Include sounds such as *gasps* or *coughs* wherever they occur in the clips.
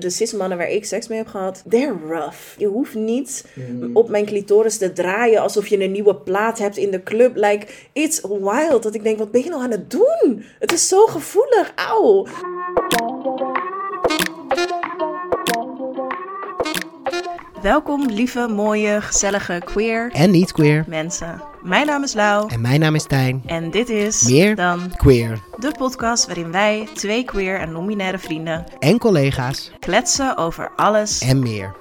De cis-mannen waar ik seks mee heb gehad, they're rough. Je hoeft niet op mijn clitoris te draaien alsof je een nieuwe plaat hebt in de club. Like, it's wild. Dat ik denk, wat ben je nou aan het doen? Het is zo gevoelig. Auw. Welkom, lieve, mooie, gezellige, queer En niet queer. mensen. Mijn naam is Lau. En mijn naam is Tijn. En dit is Meer dan Queer. de podcast waarin wij, twee queer en non-binaire vrienden, En collega's. kletsen over alles En meer.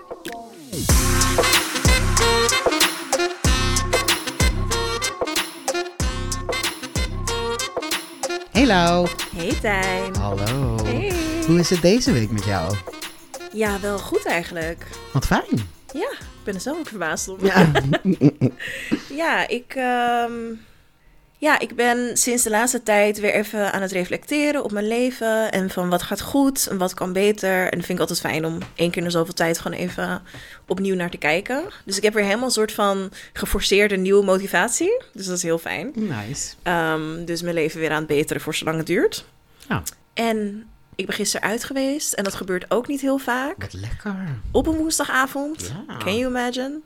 Hey Lau. Hey Tijn. Hallo. Hey. Hoe is het deze week met jou? Ja, wel goed eigenlijk. Wat fijn. Ja, ben er zelf ook verbaasd. Ja. *laughs* Ja, ik, ehm, ja, ik ben sinds de laatste tijd weer even aan het reflecteren op mijn leven. En van wat gaat goed en wat kan beter. En dat vind ik altijd fijn om één keer in de zoveel tijd gewoon even opnieuw naar te kijken. Dus ik heb weer helemaal een soort van geforceerde nieuwe motivatie. Dus dat is heel fijn. Nice. Ehm, dus mijn leven weer aan het beteren voor zolang het duurt. Ja. En ik ben gisteren uit geweest. En dat gebeurt ook niet heel vaak. Wat lekker. Op een woensdagavond. Ja. Can you imagine?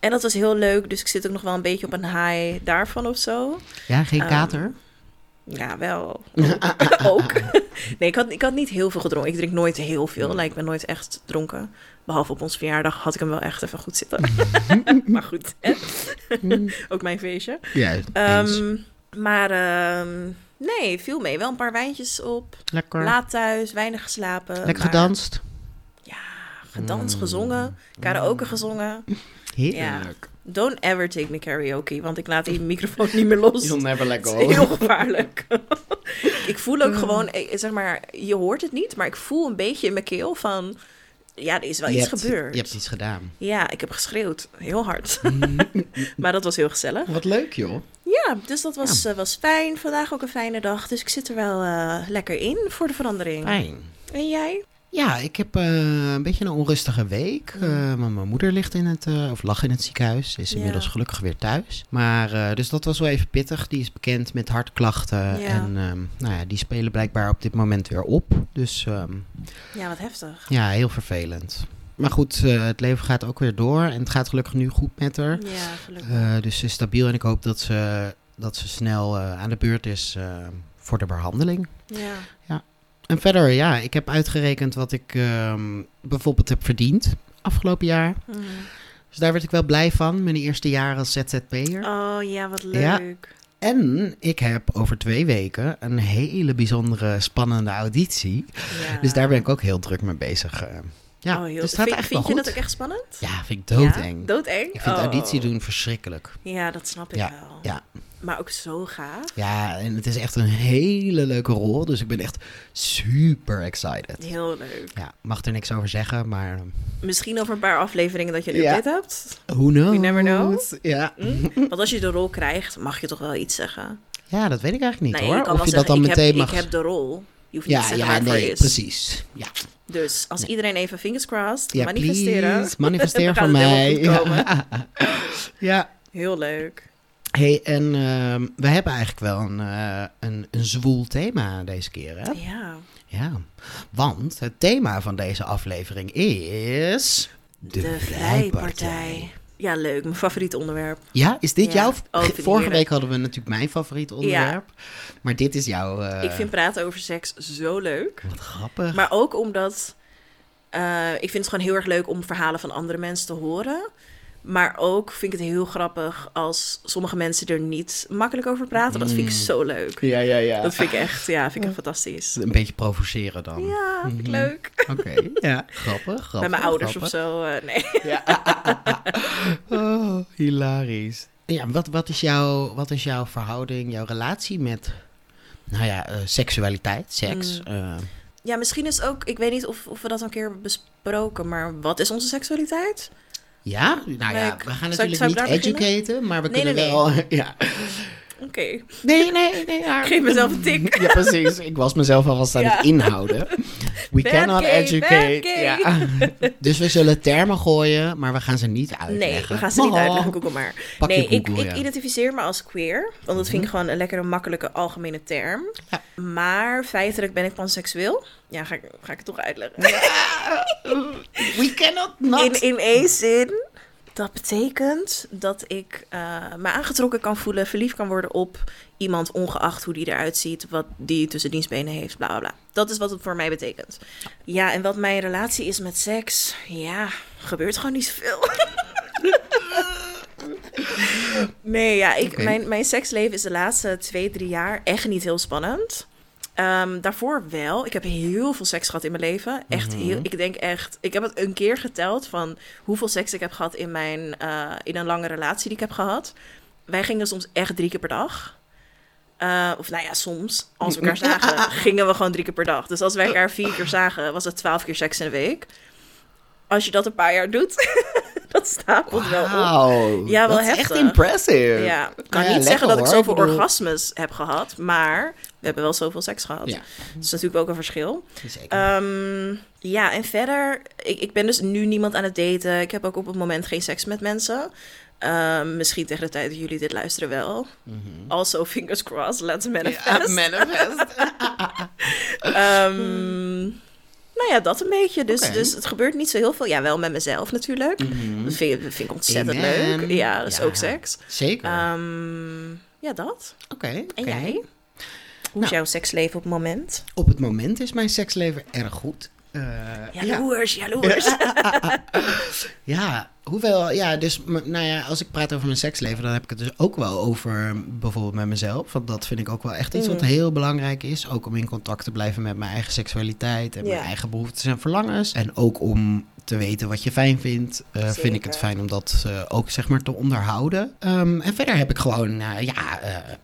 En dat was heel leuk. Dus ik zit ook nog wel een beetje op een high daarvan of zo. Ja, geen Ehm, kater? Ja, wel. *laughs* ook. *laughs* Nee, ik had, ik had niet heel veel gedronken. Ik drink nooit heel veel. Like, ik ben nooit echt dronken. Behalve op ons verjaardag had ik hem wel echt even goed zitten. *laughs* maar goed. hè. ook mijn feestje. Ja. Ehm, maar ehm, nee, viel mee. Wel een paar wijntjes op. Lekker. Laat thuis, weinig geslapen. Lekker maar gedanst. Gedanst, gezongen. Karaoke gezongen. Heerlijk. Don't ever take me karaoke, want ik laat die microfoon niet meer los. You'll never let Het go. is *laughs* heel gevaarlijk. ik voel ook gewoon, eh, zeg maar, je hoort het niet, maar ik voel een beetje in mijn keel van, ja, er is wel Je iets hebt- gebeurd. Je hebt iets gedaan. Ja, ik heb geschreeuwd, heel hard. *laughs* maar dat was heel gezellig. Wat leuk joh. Ja, dus dat was, eh, was fijn. Vandaag ook een fijne dag, dus ik zit er wel eh, lekker in voor de verandering. Fijn. En jij? Ja, ik heb eh, een beetje een onrustige week. Mijn moeder ligt in het, of lag in het ziekenhuis. Is Ja. inmiddels gelukkig weer thuis. Maar, dus dat was wel even pittig. Die is bekend met hartklachten. Ja. En ehm, nou ja, die spelen blijkbaar op dit moment weer op. Dus ehm, Ja, wat heftig. ja, heel vervelend. Maar goed, eh, het leven gaat ook weer door. En het gaat gelukkig nu goed met haar. Ja, gelukkig. Eh, dus ze is stabiel. En ik hoop dat ze, dat ze snel eh, aan de beurt is voor de behandeling. ja. En verder, ja, ik heb uitgerekend wat ik ehm, bijvoorbeeld heb verdiend afgelopen jaar. Mhm. Dus daar werd ik wel blij van, mijn eerste jaar als ZZP'er. Oh ja, wat Ja. leuk. En ik heb over twee weken een hele bijzondere, spannende auditie. Ja. Dus daar ben ik ook heel druk mee bezig. Ja, Oh, heel- dus vind, echt vind je goed. dat ook echt spannend? Ja, vind ik doodeng. Ja? Doodeng? Ik vind Oh. auditie doen verschrikkelijk. Ja, dat snap ik Ja, wel. ja. Maar ook zo gaaf. Ja, en het is echt een hele leuke rol. Dus ik ben echt super excited. Heel leuk. Ja, mag er niks over zeggen, maar eh, Misschien over een paar afleveringen dat je een Ja. update hebt. who knows? never know. Ja. Hm? Want als je de rol krijgt, mag je toch wel iets zeggen? ja, dat weet ik eigenlijk niet Nee, hoor. je kan of je dat dan ik meteen heb, mag... Ik heb de rol. Je hoeft niet te Ja, zeggen ja, waar het voor nee, is. precies. Ja, Dus als iedereen even fingers crossed, ja manifesteren. please, manifesteer *laughs* voor mij. Ja. *laughs* ja. Heel leuk. Hey, en ehm, we hebben eigenlijk wel een, eh, een, een zwoel thema deze keer, hè? Ja. Ja. Want het thema van deze aflevering is... De, Vrijpartij. Ja, leuk. Mijn favoriet onderwerp. Ja, is dit Ja. jouw... Oh, Vorige heerlijk. wehet hadden we natuurlijk mijn favoriet onderwerp. Maar dit is jouw... eh, ik vind praten over seks zo leuk. Wat grappig. Maar ook omdat eh, ik vind het gewoon heel erg leuk om verhalen van andere mensen te horen. Maar ook vind ik het heel grappig als sommige mensen er niet makkelijk over praten. Dat vind ik Mm. zo leuk. Ja, ja, ja. Dat vind ik echt, ja, vind ik echt fantastisch. Een beetje provoceren dan. Ja, vind ik Mhm. leuk. Oké, ja. Grappig, grappig. Bij mijn ouders grappig. of zo, eh, nee. Ja. *laughs* oh, hilarisch. Ja, wat, wat, is jouw, wat is jouw verhouding, jouw relatie met, nou ja, eh, seksualiteit, seks? Mm. eh, Ja, misschien is ook, ik weet niet of, of we dat een keer hebben besproken, maar wat is onze seksualiteit? Ja, nou ja, we gaan natuurlijk ik niet educaten, maar we Nee, kunnen nee, wel, *laughs* ja. Oké. Nee, nee, nee. *laughs* Geef mezelf een tik. Ja, precies. Ik was mezelf alvast aan Ja. het inhouden. We Bad cannot gay, educate. Ja. *laughs* Dus we zullen termen gooien, maar we gaan ze niet uitleggen. Nee, we gaan ze niet uitleggen, Google maar. Pak nee, ik, Google, ik ja. Mhm. identificeer me als queer. Want dat vind ik gewoon een lekkere, makkelijke, algemene term. Ja. Maar feitelijk ben ik panseksueel. Ja, ga ik, ga ik het toch uitleggen. *laughs* We cannot not. In, in één zin. Dat betekent dat ik eh, me aangetrokken kan voelen, verliefd kan worden op iemand, ongeacht hoe die eruit ziet, wat die tussen dienstbenen heeft, bla bla bla. Dat is wat het voor mij betekent. Ja, en wat mijn relatie is met seks, ja, gebeurt gewoon niet zoveel. *laughs* nee, ja, ik, mijn, mijn seksleven is de laatste twee, drie jaar echt niet heel spannend. Ehm, daarvoor wel. Ik heb heel veel seks gehad in mijn leven. Echt Mhm. heel. Ik denk echt. Ik heb het een keer geteld van hoeveel seks ik heb gehad in mijn eh, in een lange relatie die ik heb gehad. Wij gingen soms echt drie keer per dag. Eh, of nou ja, soms, als we elkaar *laughs* zagen, gingen we gewoon drie keer per dag. Dus als wij elkaar vier keer zagen, was het twaalf keer seks in de week. Als je dat een paar jaar doet, *laughs* *laughs* dat stapelt wel op. Ja, wel dat is echt heftig. impressive. Ja, ik kan ja, niet zeggen dat ik zoveel Ik bedoel- orgasmes heb gehad, maar we hebben wel zoveel seks gehad. Ja. Dat is natuurlijk ook een verschil. Zeker. Ehm, ja, en verder, ik, ik ben dus nu niemand aan het daten. Ik heb ook op het moment geen seks met mensen. Ehm, misschien tegen de tijd dat jullie dit luisteren wel. Also, fingers crossed, let's manifest. Mhm. Ja, manifest. *laughs* Ehm, *laughs* nou ja, dat een beetje. Dus, dus het gebeurt niet zo heel veel. Ja, wel met mezelf natuurlijk. Mhm. Dat, vind, dat vind ik ontzettend Amen. leuk. Ja, dat is Ja. ook seks. Zeker. Ehm, ja, dat. Oké. En jij? Hoe is Nou. jouw seksleven op het moment? Op het moment is mijn seksleven erg goed. Eh, ja. Jaloers, jaloers. Ja, *laughs* *laughs* hoewel, ja, dus, nou ja, als ik praat over mijn seksleven, dan heb ik het dus ook wel over bijvoorbeeld met mezelf. Want dat vind ik ook wel echt iets wat Mhm. heel belangrijk is. Ook om in contact te blijven met mijn eigen seksualiteit en Ja. mijn eigen behoeftes en verlangens. En ook om te weten wat je fijn vindt, eh, vind ik het fijn om dat eh, ook zeg maar te onderhouden. Ehm, en verder heb ik gewoon, ja,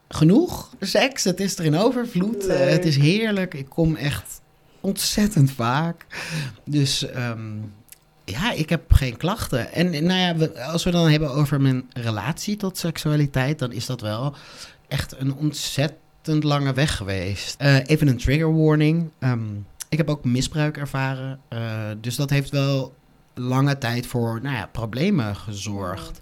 genoeg seks. Het is er in overvloed. Het is heerlijk. Ik kom echt ontzettend vaak. Dus ehm, ja, ik heb geen klachten. En eh, nou ja, we- als we dan hebben over mijn relatie tot seksualiteit, dan is dat wel echt een ontzettend lange weg geweest. Eh, even een trigger warning. Ehm, ik heb ook misbruik ervaren. eh, dus dat heeft wel lange tijd voor nou ja, problemen gezorgd.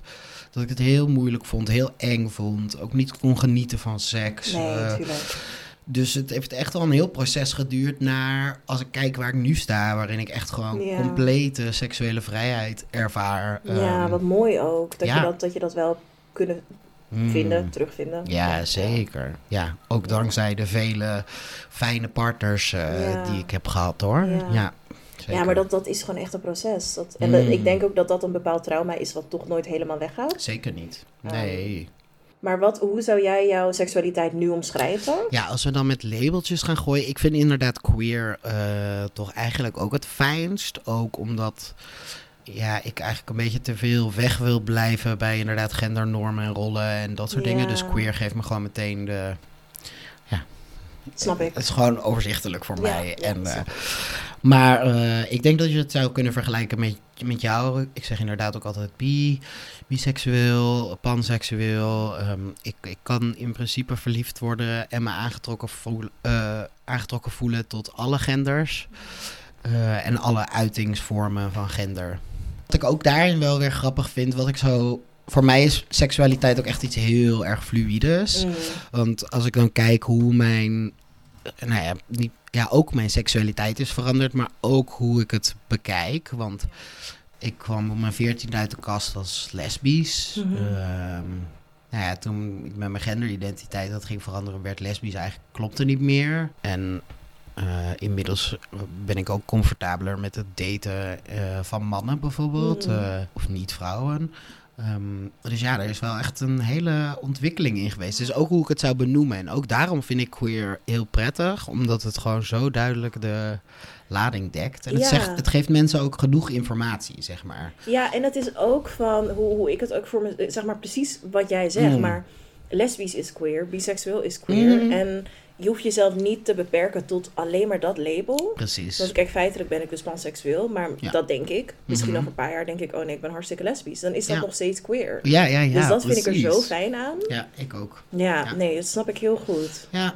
Dat ik het heel moeilijk vond, heel eng vond. Ook niet kon genieten van seks. Nee, Eh, natuurlijk. Dus het heeft echt al een heel proces geduurd naar, als ik kijk waar ik nu sta, waarin ik echt gewoon Ja. complete seksuele vrijheid ervaar. Ja, Ehm, wat mooi ook. Dat, ja. je dat, dat je dat wel kunnen mm, vinden, terugvinden. Ja, zeker. Ja, ook dankzij de vele fijne partners eh, die ik heb gehad hoor. Ja. Ja, zeker. Ja, maar dat, dat is gewoon echt een proces. Dat, en Mm. dat- ik denk ook dat dat een bepaald trauma is wat toch nooit helemaal weggaat. Zeker niet. Ehm, Nee. Maar wat, hoe zou jij jouw seksualiteit nu omschrijven? Ja, als we dan met labeltjes gaan gooien. Ik vind inderdaad queer eh, toch eigenlijk ook het fijnst. Ook omdat ja, ik eigenlijk een beetje te veel weg wil blijven bij inderdaad gendernormen en rollen en dat soort dingen. Ja. Dus queer geeft me gewoon meteen de... Snap ik. Het is gewoon overzichtelijk voor Ja, mij. ja, en, eh, maar eh, ik denk dat je het zou kunnen vergelijken met, met jou. Ik zeg inderdaad ook altijd bi, biseksueel, panseksueel. Ehm, ik, ik kan in principe verliefd worden en me aangetrokken, voel, eh, aangetrokken voelen tot alle genders. eh, en alle uitingsvormen van gender. Wat ik ook daarin wel weer grappig vind, wat ik zo... Voor mij is seksualiteit ook echt iets heel erg fluides. Mm. Want als ik dan kijk hoe mijn, nou ja, niet, ja, ook mijn seksualiteit is veranderd, maar ook hoe ik het bekijk. Want ik kwam op mijn 14 uit de kast als lesbisch. Mhm. Ehm, nou ja, toen ik met mijn genderidentiteit dat ging veranderen, werd lesbisch eigenlijk klopte niet meer. En eh, inmiddels ben ik ook comfortabeler met het daten eh, van mannen bijvoorbeeld, Mhm. eh, of niet Ehm, dus ja, er is wel echt een hele ontwikkeling in geweest. Dus ook hoe ik het zou benoemen. En ook daarom vind ik queer heel prettig, omdat het gewoon zo duidelijk de lading dekt. En het, Ja. zegt, het geeft mensen ook genoeg informatie, zeg maar. Ja, en het is ook van hoe, hoe ik het ook voor me, zeg maar precies wat jij zegt, Mm. maar lesbisch is queer, biseksueel is queer. Mhm. En je hoeft jezelf niet te beperken tot alleen maar dat label. Precies. Dus kijk, feitelijk ben ik dus panseksueel, maar Ja. dat denk ik. Misschien Mhm. over een paar jaar denk ik, oh nee, ik ben hartstikke lesbisch. Dan is dat Ja. nog steeds queer. Ja, ja, ja. dus dat vind ik er zo fijn aan. Ja, ik ook. Ja, Ja. nee, dat snap ik heel goed. Ja.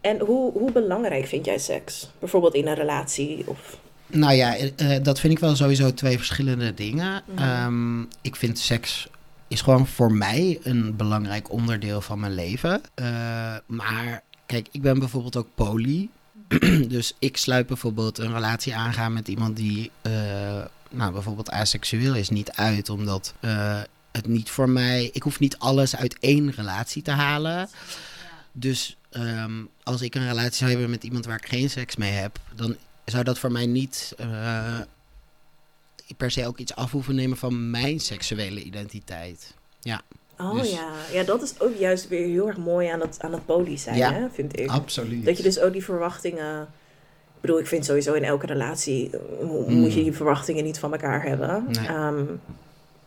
En hoe, hoe belangrijk vind jij seks? Bijvoorbeeld in een relatie of... Nou ja, eh, eh, dat vind ik wel sowieso twee verschillende dingen. Mhm. Ehm, ik vind seks is gewoon voor mij een belangrijk onderdeel van mijn leven. Eh, maar kijk, ik ben bijvoorbeeld ook poly. *clears throat* dus ik sluit bijvoorbeeld een relatie aangaan met iemand die eh, nou, bijvoorbeeld asexueel is niet uit. Omdat eh, het niet voor mij... Ik hoef niet alles uit één relatie te halen. Dus ehm, als ik een relatie zou hebben met iemand waar ik geen seks mee heb... dan zou dat voor mij niet eh, per se ook iets af hoeven nemen van mijn seksuele identiteit. Oh Dus- ja. ja, dat is ook juist weer heel erg mooi aan het, aan het poly zijn, Ja. hè, vind ik. Absoluut. Dat je dus ook die verwachtingen... Ik bedoel, ik vind sowieso in elke relatie eh, Mm. moet je die verwachtingen niet van elkaar hebben. Nee. Ehm,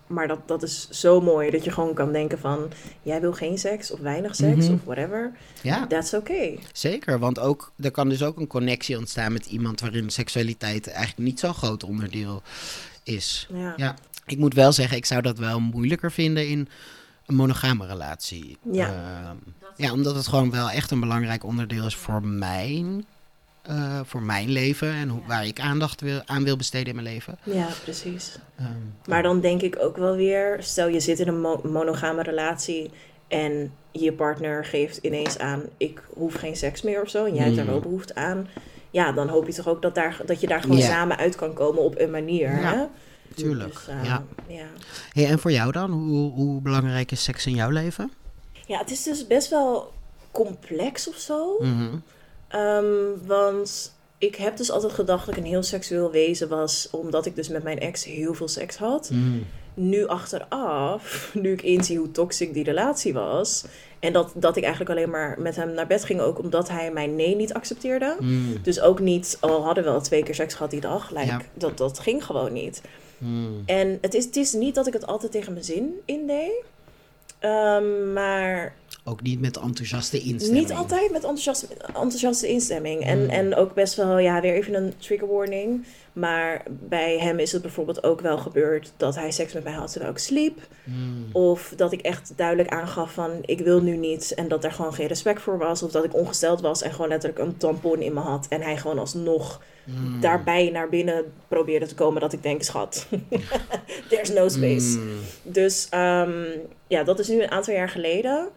maar dat, dat is zo mooi dat je gewoon kan denken van... Jij wil geen seks of weinig seks Mhm. of whatever. Ja, That's okay. zeker. Want ook, er kan dus ook een connectie ontstaan met iemand waarin seksualiteit eigenlijk niet zo'n groot onderdeel is. Ja. Ja. Ik moet wel zeggen, ik zou dat wel moeilijker vinden in een monogame relatie. Ja. Ehm, ja, omdat het gewoon wel echt een belangrijk onderdeel is voor mijn, eh, voor mijn leven en hoe, waar ik aandacht wil, aan wil besteden in mijn leven. Ja, precies. Ehm, Maar dan denk ik ook wel weer, stel je zit in een mo- monogame relatie en je partner geeft ineens aan, ik hoef geen seks meer of zo, en jij hebt daar Mm. wel behoefte aan. Ja, dan hoop je toch ook dat, daar, dat je daar gewoon samen uit kan komen op een manier. Ja, hè? Tuurlijk, Dus, eh, ja. ja. Hey, en voor jou dan? Hoe, hoe belangrijk is seks in jouw leven? Ja, het is dus best wel complex of zo. Mhm. Ehm, want ik heb dus altijd gedacht dat ik een heel seksueel wezen was, omdat ik dus met mijn ex heel veel seks had. Mhm. nu achteraf, *laughs* nu ik inzie hoe toxic die relatie was. En dat, dat ik eigenlijk alleen maar met hem naar bed ging, ook omdat hij mijn nee niet accepteerde. Mhm. Dus ook niet, al hadden we wel twee keer seks gehad die dag, like, Ja. dat, dat ging gewoon niet. Mhm. En het is, het is niet dat ik het altijd tegen mijn zin indeed. Ehm, maar Ook niet met enthousiaste instemming. niet altijd met enthousiaste, enthousiaste instemming. En, Mm. en ook best wel, ja, weer even een trigger warning. Maar bij hem is het bijvoorbeeld ook wel gebeurd dat hij seks met mij had terwijl ik sliep. Mhm. Of dat ik echt duidelijk aangaf van ik wil nu niet. En dat er gewoon geen respect voor was. Of dat ik ongesteld was en gewoon letterlijk een tampon in me had. En hij gewoon alsnog Mhm. daarbij naar binnen probeerde te komen. Dat ik denk, schat, *laughs* there's no space. Mhm. Dus ehm, ja, dat is nu een aantal jaar geleden.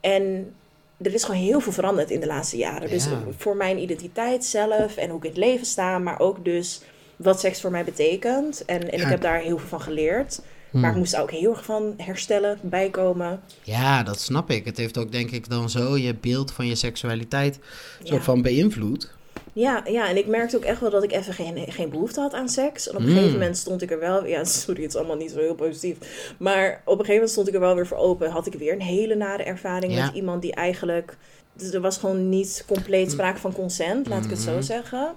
En er is gewoon heel veel veranderd in de laatste jaren. Dus voor mijn identiteit zelf en hoe ik in het leven sta. Maar ook dus wat seks voor mij betekent. En, en ik heb daar heel veel van geleerd. Maar ik moest daar ook heel erg van herstellen, bijkomen. Ja, dat snap ik. Het heeft ook denk ik dan zo je beeld van je seksualiteit soort Ja. van beïnvloed. Ja, ja, en ik merkte ook echt wel dat ik even geen, geen behoefte had aan seks. En op een Mm. gegeven moment stond ik er wel... Ja, *laughs* sorry, het is allemaal niet zo heel positief. Maar op een gegeven moment stond ik er wel weer voor open. Had ik weer een hele nare ervaring Ja. met iemand die eigenlijk... Dus er was gewoon niet compleet sprake van consent, laat ik het zo zeggen.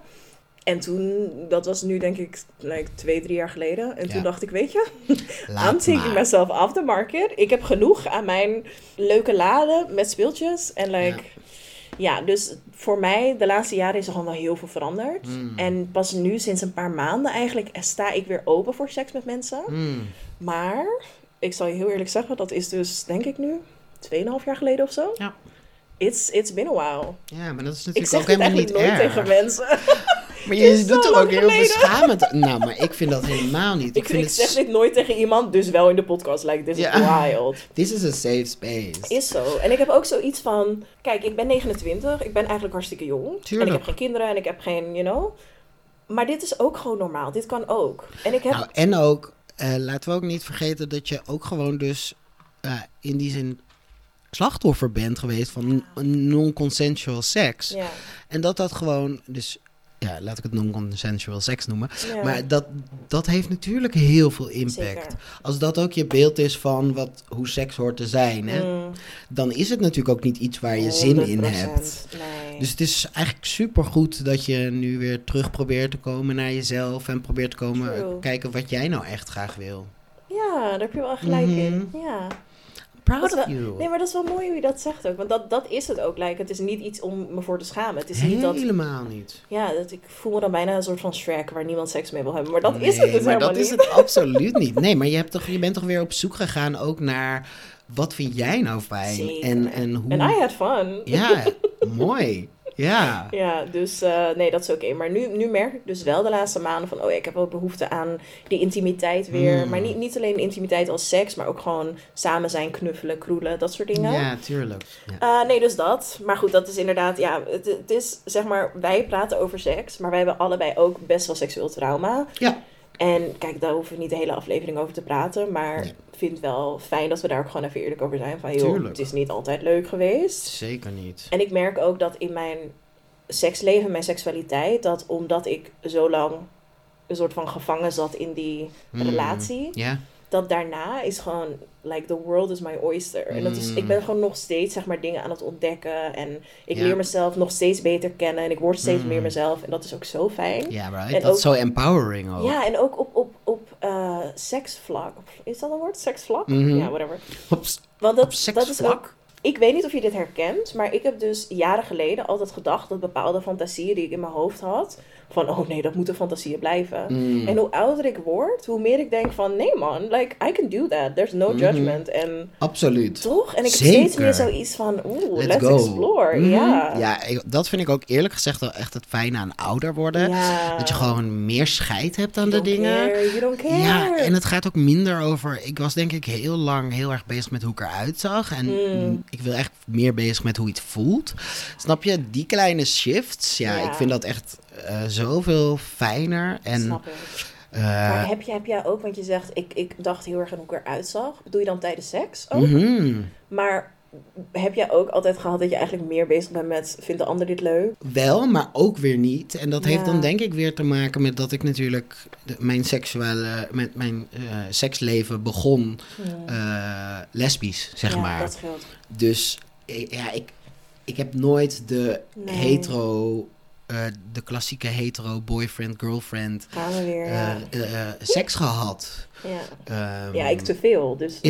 En toen, dat was nu denk ik like, twee, drie jaar geleden. En toen dacht ik, weet je, *laughs* I'm taking maar. myself off the market. Ik heb genoeg aan mijn leuke lade met speeltjes. En like, ja. dus voor mij, de laatste jaren is er gewoon wel heel veel veranderd. Mm. En pas nu, sinds een paar maanden eigenlijk, sta ik weer open voor seks met mensen. Mm. Maar, ik zal je heel eerlijk zeggen, dat is dus, denk ik nu, 2,5 jaar geleden of zo. Ja. It's, it's been a while. Ja, maar dat is Ik natuurlijk zeg ook het helemaal niet eigenlijk nooit erg. tegen mensen. *laughs* Maar je doet er ook heel beschamend. Nou, maar ik vind dat helemaal niet. *laughs* Ik, vind ik het zeg dit nooit tegen iemand, dus wel in de podcast. Like, this Ja. is wild. *laughs* This is a safe space. Is zo. En ik heb ook zoiets van... Kijk, ik ben 29. Ik ben eigenlijk hartstikke jong. En Tuurlijk. ik heb geen kinderen en ik heb geen, you know... Maar dit is ook gewoon normaal. Dit kan ook. En ik heb... Nou, en ook, eh, laten we ook niet vergeten dat je ook gewoon dus eh, in die zin slachtoffer bent geweest van non-consensual seks. ja, En dat dat gewoon, dus ja, laat ik het non-consensual seks noemen. ja, Maar dat, dat heeft natuurlijk heel veel impact. zeker. Als dat ook je beeld is van wat, hoe seks hoort te zijn, hè, Mm, dan is het natuurlijk ook niet iets waar je zin in 100%. hebt. Nee. Dus het is eigenlijk super goed dat je nu weer terug probeert te komen naar jezelf en probeert te komen True. kijken wat jij nou echt graag wil. Ja, daar heb je wel gelijk in. Mhm. Ja. Proud of you. Nee, maar dat is wel mooi hoe je dat zegt ook. Want dat, dat is het ook. Like, het is niet iets om me voor te schamen. Het is niet dat... Helemaal niet. Ja, dat, ik voel me dan bijna een soort van Shrek waar niemand seks mee wil hebben. Maar dat is het dus maar helemaal dat is het *laughs* absoluut niet. Nee, maar je, hebt toch, je bent toch weer op zoek gegaan ook naar wat vind jij nou fijn? Zeker. En, en hoe. En I had fun. Ja, *laughs* mooi. Ja. Ja, dus eh, nee, dat is oké. Maar nu, nu merk ik dus wel de laatste maanden van... oh ja, ik heb wel behoefte aan die intimiteit weer. Mm. Maar niet, niet alleen intimiteit als seks... maar ook gewoon samen zijn, knuffelen, kroelen, dat soort dingen. Ja, tuurlijk. Ja. Eh, nee, dus dat. Maar goed, dat is inderdaad... Ja, het, het is zeg maar... Wij praten over seks... maar wij hebben allebei ook best wel seksueel trauma. Ja. En kijk, daar hoeven we niet de hele aflevering over te praten... maar Nee. ik vind het wel fijn dat we daar ook gewoon even eerlijk over zijn. Van joh, het is niet altijd leuk geweest. Zeker niet. En ik merk ook dat in mijn seksleven, mijn seksualiteit, dat omdat ik zo lang een soort van gevangen zat in die Mm. relatie, Ja. Dat daarna is gewoon, like, the world is my oyster. En dat is, Mm. ik ben gewoon nog steeds, zeg maar, dingen aan het ontdekken. En ik Ja. leer mezelf nog steeds beter kennen. En ik word steeds Mm. meer mezelf. En dat is ook zo fijn. Ja, right. Dat is zo empowering ook. Ja, en ook op, op, op eh, seksvlak. Is dat een woord? Seksvlak? Mhm. Ja, whatever. Op, Want op dat, dat is seksvlak. ook ik weet niet of je dit herkent, maar ik heb dus jaren geleden altijd gedacht dat bepaalde fantasieën die ik in mijn hoofd had, van oh nee, dat moeten fantasieën blijven. Mm. En hoe ouder ik word, hoe meer ik denk van nee man, like I can do that. There's no Mhm. judgment. En Absoluut. toch? En ik heb steeds meer zoiets van oeh, let's, explore. Mhm. Ja. Ja, ik- dat vind ik ook eerlijk gezegd wel echt het fijne aan ouder worden. Ja. Dat je gewoon meer scheid hebt aan de dingen. care, you don't care. Ja, en het gaat ook minder over. Ik was denk ik heel lang heel erg bezig met hoe ik eruit zag. En Mm. ik wil echt meer bezig met hoe iets voelt. Snap je? Die kleine shifts. Ja, Ja. ik vind dat echt eh, zoveel fijner. En Snap ik. eh, Maar heb, je, heb jij ook, want je zegt, ik, ik dacht heel erg aan hoe ik eruit zag. Doe je dan tijdens seks ook? mhm. Maar heb jij ook altijd gehad dat je eigenlijk meer bezig bent met, vindt de ander dit leuk? Wel, maar ook weer niet. En dat heeft dan denk ik weer te maken met dat ik natuurlijk de- mijn seksuele, met mijn eh, seksleven begon eh, lesbisch, zeg ja, maar. dat scheelt. Dus ja, ik, ik heb nooit de Nee. hetero, eh, de klassieke hetero boyfriend-girlfriend Gaan we weer, ja. eh, eh, seks gehad. ja. Ehm, ja, ik te veel, dus... *laughs*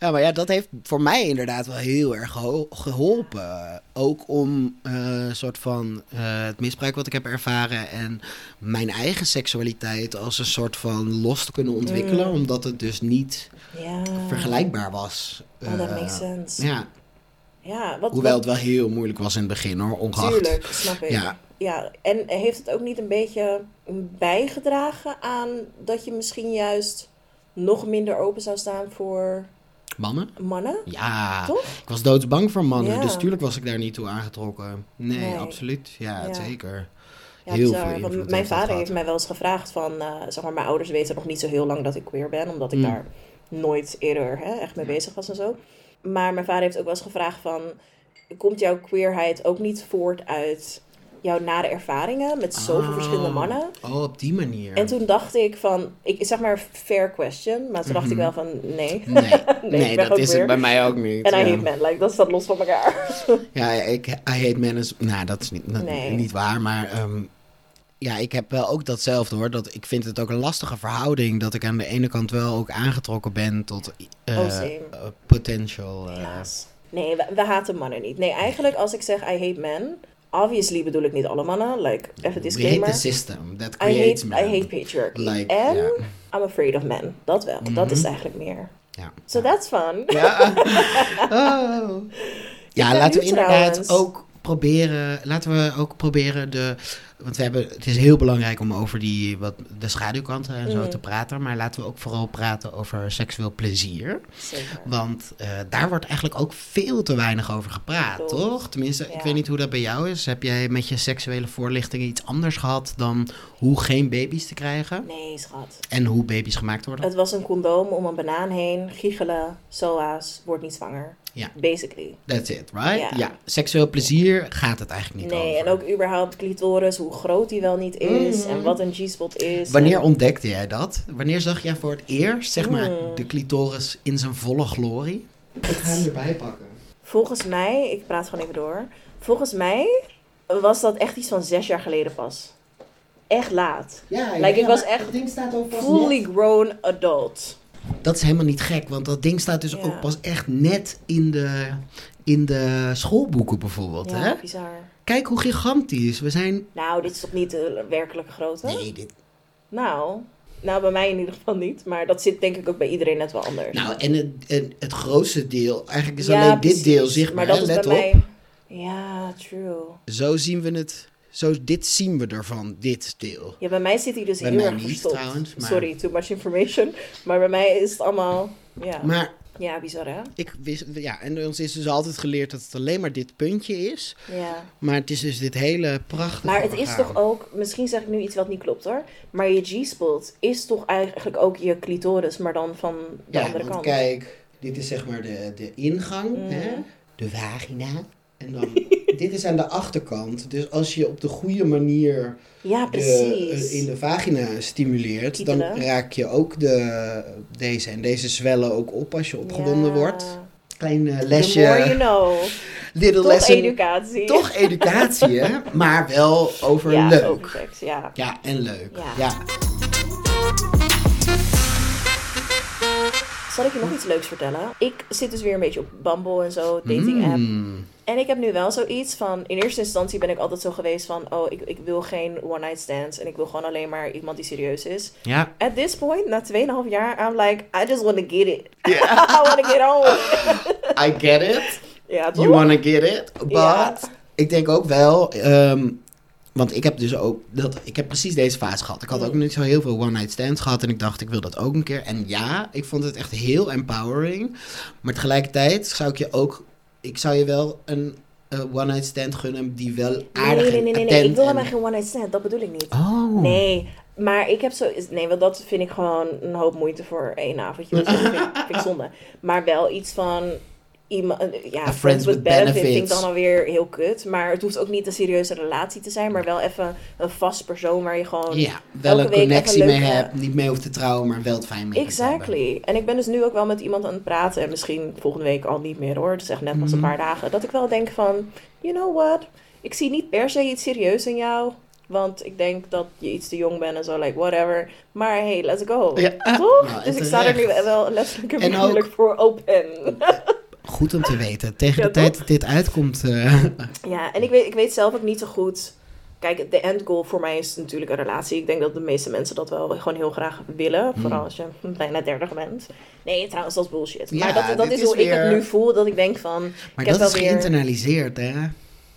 ja. maar ja, dat heeft voor mij inderdaad wel heel erg geho- geholpen. Ook om een soort van het misbruik wat ik heb ervaren en mijn eigen seksualiteit als een soort van los te kunnen ontwikkelen, Mm. omdat het dus niet Ja. vergelijkbaar was. Oh, dat makes sense. Ja, Ja, wat... hoewel wat, het wel heel moeilijk was in het begin hoor, ongeacht. Tuurlijk, snap ik. Ja. ja, en heeft het ook niet een beetje bijgedragen aan dat je misschien juist nog minder open zou staan voor Mannen? mannen? Ja, Toch? ik was doodsbang voor mannen, Ja. dus tuurlijk was ik daar niet toe aangetrokken. Nee, Nee. absoluut. Ja, Ja. zeker. Ja, Heel bizar, veel invloed Mijn heeft vader gehad. heeft mij wel eens gevraagd van, eh, zeg maar, mijn ouders weten nog niet zo heel lang dat ik queer ben, omdat ik Mm. daar nooit eerder hè, echt mee bezig was en zo. Maar mijn vader heeft ook wel eens gevraagd van, komt jouw queerheid ook niet voort uit jouw nare ervaringen met zoveel Oh. verschillende mannen? Oh, op die manier. En toen dacht ik van, ik zeg maar fair question, maar toen dacht ik Mhm. wel van nee. Nee, *laughs* dat is het bij mij ook niet. En I ja. hate men, like, dat staat los van elkaar. Ja, ik I hate men is... Nou, dat is niet, dat- Nee. niet waar, maar... ehm, ja, ik heb wel ook datzelfde hoor. Dat, ik vind het ook een lastige verhouding. Dat ik aan de ene kant wel ook aangetrokken ben tot eh, Oh, eh, potential. eh, Helaas. Nee, we, we haten mannen niet. Nee, eigenlijk als ik zeg I hate men, obviously bedoel ik niet alle mannen. Like, even we hate disclaimer. the system that I creates hate, men. I hate patriarchy. Like, en. I'm afraid of men. Dat wel. Dat is Mhm. eigenlijk meer. Ja. So that's fun. Ja. *laughs* Oh. Ja, laten we inderdaad trouwens- ook proberen. Laten we ook proberen de. Want we hebben, het is heel belangrijk om over die, wat, de schaduwkanten en zo Mhm. te praten. Maar laten we ook vooral praten over seksueel plezier. Zeker. Want eh, daar wordt eigenlijk ook veel te weinig over gepraat, toch? Tenminste, ik weet niet hoe dat bij jou is. Heb jij met je seksuele voorlichting iets anders gehad dan hoe geen baby's te krijgen? Nee, schat. En hoe baby's gemaakt worden? Het was een condoom om een banaan heen. Giechelen, SOA's, wordt niet zwanger. Ja. Basically. That's it, right? Ja. Ja. Seksueel plezier gaat het eigenlijk niet Nee, over. en ook überhaupt clitoris, hoe groot die wel niet is. En wat een G-spot is. Wanneer En- ontdekte jij dat? Wanneer zag jij voor het eerst, zeg maar, Hmm. de clitoris in zijn volle glorie? Ik ga hem erbij pakken. Volgens mij, ik praat gewoon even door. Volgens mij was dat echt iets van zes jaar geleden pas. Echt laat. Ja, Like, ik was echt het ding staat ook pas Fully net- grown adult. Dat is helemaal niet gek, want dat ding staat dus Ja. ook pas echt net in de, in de schoolboeken bijvoorbeeld. Hè? Ja, bizar. Kijk hoe gigantisch. We zijn. Nou, dit is toch niet de werkelijke grootte? Nee, dit. Nou, nou, bij mij in ieder geval niet. Maar dat zit denk ik ook bij iedereen net wel anders. Nou, en het, en het grootste deel, eigenlijk is Ja, alleen precies. dit deel zichtbaar. Maar dat hè? Let bij op. mij... Ja, true. Zo zien we het. Zo, dit zien we ervan, dit deel. Ja, bij mij zit hij dus Bij heel mij erg niet, verstopt. trouwens, maar- Sorry, too much information. Maar bij mij is het allemaal... Ja, Maar ja bizar hè? ik wist, ja, en ons is dus altijd geleerd dat het alleen maar dit puntje is. Ja. Maar het is dus dit hele prachtige. Maar het is toch ook, misschien zeg ik nu iets wat niet klopt hoor, maar je G-spot is toch eigenlijk ook je clitoris, maar dan van de Ja, andere want kant. kijk, dit is zeg maar de, de ingang, Mhm. hè? de vagina. En dan, *laughs* dit is aan de achterkant. Dus als je op de goede manier Ja, de, precies. eh, in de vagina stimuleert, dan raak je ook de, deze. En deze zwellen ook op als je opgewonden Ja. wordt. Klein eh, The lesje, more you know. *laughs* little Toch lesson. educatie. Toch educatie, hè? *laughs* Maar wel over ja, leuk. over seks, ja. Ja, en leuk. Ja. Zal ik je nog iets leuks vertellen? Ik zit dus weer een beetje op Bumble en zo, dating app. Mm. En ik heb nu wel zoiets van, in eerste instantie ben ik altijd zo geweest van, oh, ik, ik wil geen one night stands en ik wil gewoon alleen maar iemand die serieus is. Ja. At this point, na 2,5 jaar, I'm like, I just want to get it. *laughs* I want to get home. I get it. ja? You wanna get it. But ik denk ook wel... ehm, want ik heb dus ook... Dat, ik heb precies deze fase gehad. Ik had Mm. ook niet zo heel veel one-night stands gehad. En ik dacht, ik wil dat ook een keer. En ja, ik vond het echt heel empowering. Maar tegelijkertijd zou ik je ook... Ik zou je wel een eh, one-night stand gunnen die wel Nee, aardig nee, nee, nee, en nee. attent Ik wil en- helemaal geen one night stand, dat bedoel ik niet. Oh. Nee, maar ik heb zo... Nee, want dat vind ik gewoon een hoop moeite voor één avondje. Dat vind, ik- vind ik zonde. Maar wel iets van... Iemand, ja, A friends with benefit vind ik dan alweer heel kut. Maar het hoeft ook niet een serieuze relatie te zijn. Maar wel even een vast persoon waar je gewoon... Ja, wel elke een week connectie mee eh, hebt. Niet mee hoeft te trouwen, maar wel het fijn mee. Exactly. En ik ben dus nu ook wel met iemand aan het praten. En misschien volgende week al niet meer hoor. Het is echt net pas een Mhm. paar dagen. Dat ik wel denk van, you know what? Ik zie niet per se iets serieus in jou. Want ik denk dat je iets te jong bent en zo, like whatever. Maar hey, let's go. Ja. Toch? Nou, dus ik sta er nu wel letterlijk en figuurlijk voor open. *laughs* Goed om te *laughs* weten. Tegen Ja, de tijd dat dit uitkomt... eh, *laughs* ja, en ik weet, ik weet zelf ook niet zo goed. Kijk, de end goal voor mij is natuurlijk een relatie. Ik denk dat de meeste mensen dat wel gewoon heel graag willen. Hmm. Vooral als je *laughs* bijna 30 bent. Nee, trouwens, dat is bullshit. Ja, maar dat, dat is is hoe ik het nu voel. Dat ik denk van, maar Ik heb dat is wel weer- geïnternaliseerd, hè?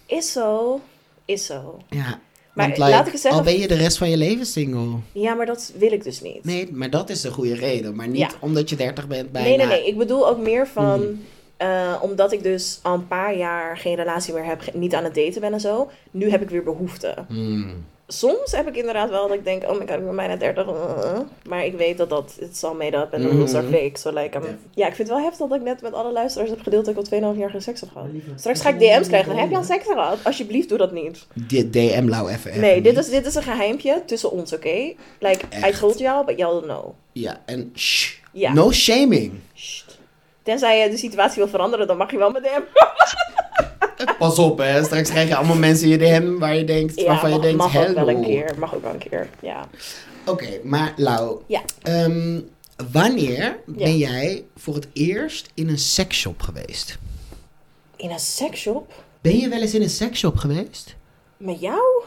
is zo, is zo. Ja. Maar laat ik eens zeggen- Al ben je de rest van je leven single. Ja, maar dat wil ik dus niet. Nee, maar dat is de goede reden. Maar niet Ja. omdat je 30 bent bijna. nee, nee, nee. Ik bedoel ook meer van... Hmm. Eh, omdat ik dus al een paar jaar geen relatie meer heb, niet aan het daten ben en zo. Nu heb ik weer behoefte. Hmm. Soms heb ik inderdaad wel dat ik denk, oh my god, ik ben bijna 30. uh, uh. Maar ik weet dat dat, it's all made up en the rules are Mhm. fake. So like, I'm- Ja. ik vind het wel heftig dat ik net met alle luisteraars heb gedeeld dat ik al 2,5 jaar geen seks heb gehad. Straks ga ik DM's krijgen. Heb je al seks gehad? Alsjeblieft, doe dat niet. Dit DM Lau even. Nee, dit is, dit is een geheimpje tussen ons, oké? Like, I Echt? told you, but y'all don't know. Ja, en shh. Ja. No shaming. Tenzij je de situatie wil veranderen, dan mag je wel met hem. *laughs* Pas op, hè. Straks krijg je allemaal mensen in je DM waar je denkt, Ja, waarvan je denkt, mag hello. ook wel een keer. Mag ook wel een keer, ja. Oké, maar Lau. Ja. ehm, wanneer ben jij voor het eerst in een seksshop geweest? In een seksshop? Ben je wel eens in een seksshop geweest? Met jou?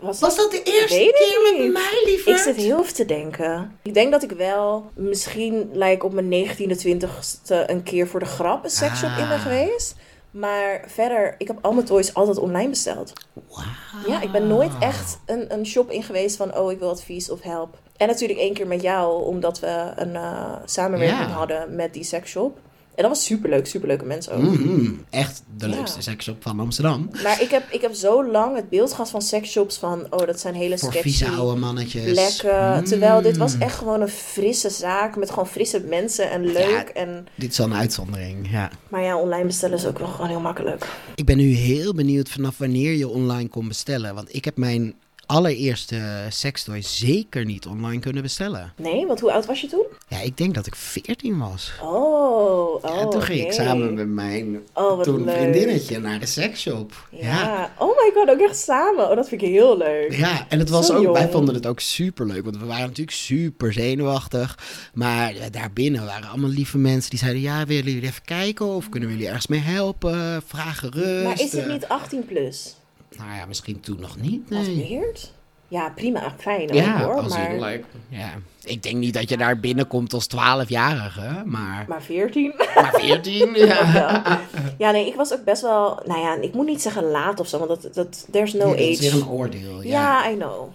Was Was dat de eerste keer met mij, liever? Ik zit heel even te denken. Ik denk dat ik wel misschien like, op mijn 19e, 20ste een keer voor de grap een seksshop in ben Ah. geweest. Maar verder, ik heb al mijn toys altijd online besteld. Wauw. Ja, ik ben nooit echt een, een shop in geweest van, oh, ik wil advies of help. En natuurlijk één keer met jou, omdat we een eh, samenwerking hadden met die seksshop. En dat was superleuk, superleuke mensen ook. Mhm, Echt de Ja. leukste seksshop van Amsterdam. Maar ik heb, ik heb zo lang het beeld gehad van seksshops van, oh, dat zijn hele Voor sketchy vieze oude mannetjes. plekken. Mm. Terwijl dit was echt gewoon een frisse zaak met gewoon frisse mensen en leuk. En, Dit is wel een uitzondering, ja. maar ja, online bestellen is ook wel gewoon heel makkelijk. Ik ben nu heel benieuwd vanaf wanneer je online kon bestellen. Want ik heb mijn allereerste sextoy zeker niet online kunnen bestellen. Nee, want hoe oud was je toen? Ja, ik denk dat ik 14 was. Oh, oh Ja, en toen ging ik samen met mijn Oh, toen leuk. vriendinnetje naar de seksshop. Ja. Ja. Oh my god, ook echt samen. Oh, dat vind ik heel leuk. Ja, en het was Zo ook, wij vonden het ook super leuk, want we waren natuurlijk super zenuwachtig. Maar daarbinnen waren allemaal lieve mensen die zeiden: Ja, willen jullie even kijken of kunnen we jullie ergens mee helpen? Vragen rust. Maar is het niet 18 plus? Nou ja, misschien toen nog niet. Wat Nee. weird. Ja, prima, fijn ook, Ja, hoor. als Maar, like, ja, ik denk niet dat je daar binnenkomt als 12-jarige, maar, maar 14? maar 14. *laughs* ja. Ja. ja, nee, ik was ook best wel... Nou ja, ik moet niet zeggen laat of zo, want dat, dat, there's no Ja, dat is weer age. een oordeel. Ja. Ja, I know.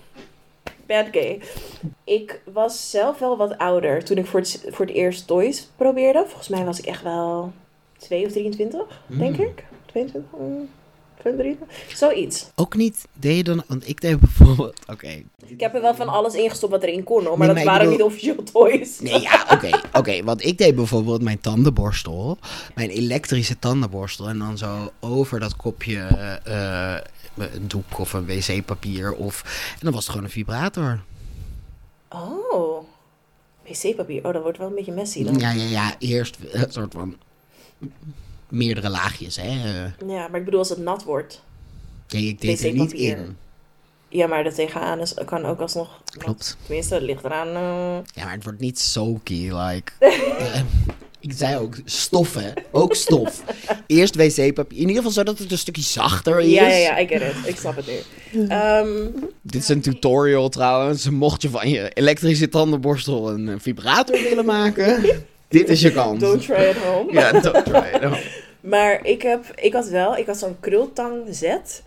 Bad gay. Ik was zelf wel wat ouder toen ik voor het, voor het eerst toys probeerde. Volgens mij was ik echt wel 2 of 23, denk Mm. ik. 22, mm, 23, zoiets. Ook niet, deed je dan, want ik deed bijvoorbeeld, *laughs* oké, Ik heb er wel van alles ingestopt wat erin kon, hoor, maar Nee, dat maar waren bedoel- niet officieel toys. Nee, ja, *laughs* oké. oké, want ik deed bijvoorbeeld mijn tandenborstel. Mijn elektrische tandenborstel. En dan zo over dat kopje eh, eh, een doek of een wc-papier. Of, en dan was het gewoon een vibrator. Oh, wc-papier. Oh, dat wordt wel een beetje messy dan. Ja, ja, ja. Eerst een soort van meerdere laagjes, hè. Eh, Ja, maar ik bedoel als het nat wordt. Nee, ik deed er niet in. Ja, maar er tegenaan is, kan ook alsnog... Klopt. Tenminste, het ligt eraan... eh, Ja, maar het wordt niet soaky, like... *laughs* eh, ik zei ook stof, hè. Ook stof. *laughs* Eerst wc-papier. In ieder geval zodat het een stukje zachter is. Ja, ja, ja, ik get it. Ik snap het nu. Ehm, Dit is een tutorial trouwens. Mocht je van je elektrische tandenborstel een vibrator willen maken, *laughs* dit is je kans. don't try at home. Ja, don't try it. *laughs* Maar ik, heb, ik had wel, ik had zo'n krultang zet.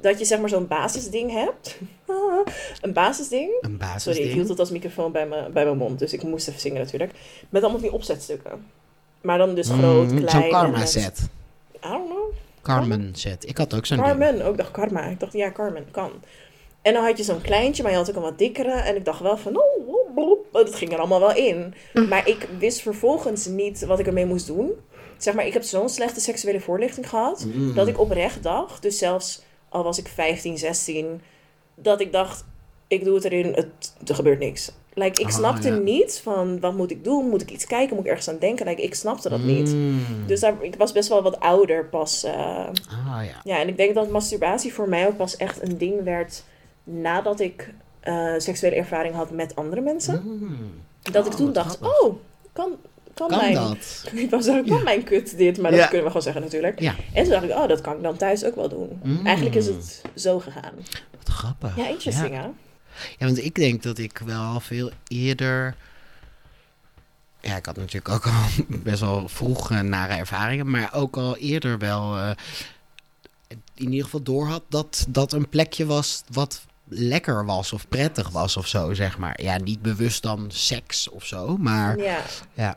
Dat je zeg maar zo'n basisding hebt. *laughs* een basisding. Een basisding. Sorry, ik hield het als microfoon bij, me, bij mijn mond. Dus ik moest even zingen natuurlijk. Met allemaal die opzetstukken. Maar dan dus groot, Mm, klein. Zo'n Karma set. I don't know. Carmen set. Ik had ook zo'n. Carmen, ook dacht Karma. Ik dacht, ja, Carmen, kan. En dan had je zo'n kleintje, maar je had ook een wat dikkere. En ik dacht wel van, oh, oh, blop. dat ging er allemaal wel in. Maar ik wist vervolgens niet wat ik ermee moest doen. Zeg maar, ik heb zo'n slechte seksuele voorlichting gehad. Mm. Dat ik oprecht dacht, dus zelfs al was ik 15, 16, dat ik dacht, ik doe het erin, het, er gebeurt niks. Like, ik Ah, snapte ja. niet van, wat moet ik doen? Moet ik iets kijken? Moet ik ergens aan denken? Like, ik snapte dat niet. Mm. Dus daar, ik was best wel wat ouder pas. eh, Ah ja. ja, en ik denk dat masturbatie voor mij ook pas echt een ding werd nadat ik eh, seksuele ervaring had met andere mensen. Mm. Dat ik Oh, toen dacht, grappig. oh, kan, kan, Kan mijn... dat? *laughs* Ik zeggen, kan mijn kut dit? Maar dat kunnen we gewoon zeggen natuurlijk. Ja. En toen dacht ik, oh, dat kan ik dan thuis ook wel doen. Mm. Eigenlijk is het zo gegaan. Wat grappig. Ja, interesting Ja. hè? Ja, want ik denk dat ik wel veel eerder. Ja, ik had natuurlijk ook al *laughs* best wel vroeg nare ervaringen, maar ook al eerder wel eh, in ieder geval door had dat dat een plekje was wat lekker was of prettig was of zo, zeg maar. Ja, niet bewust dan seks of zo, maar Ja. ja.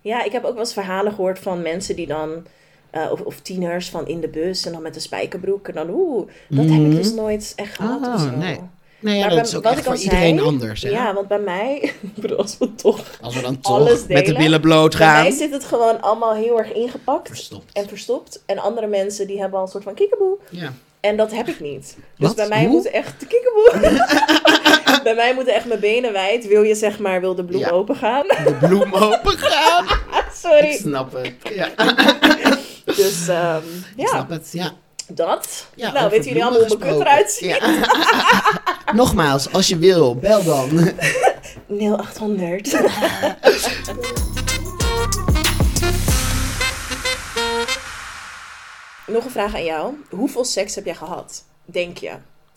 ja, ik heb ook wel eens verhalen gehoord van mensen die dan... eh, of, of tieners van in de bus en dan met een spijkerbroek. En dan, oeh, dat heb ik dus nooit echt gehad Oh, of zo. nee. Nee, ja, Maar dat bij- is ook wat echt voor iedereen zei, anders. Hè? Ja, want bij mij, *laughs* als we toch Als we dan toch met de billen bloot Bij mij gaan. zit het gewoon allemaal heel erg ingepakt Verstopt. en verstopt. En andere mensen die hebben al een soort van kikkeboe. Ja. En dat heb ik niet. Dus Wat? bij mij Hoe? moeten echt kikkeboe. *laughs* bij mij moeten echt mijn benen wijd. Wil je zeg maar, wil de bloem Ja. open gaan? De bloem *laughs* open gaan. Ik Sorry. snap het. Ja, *laughs* Dus ehm, ik ja, snap het. Ja. dat. Ja, nou, weten jullie allemaal hoe mijn kut eruit ziet? Ja. Nogmaals, als je wil, bel dan. 0800. Nog een vraag aan jou. Hoeveel seks heb jij gehad? Denk je?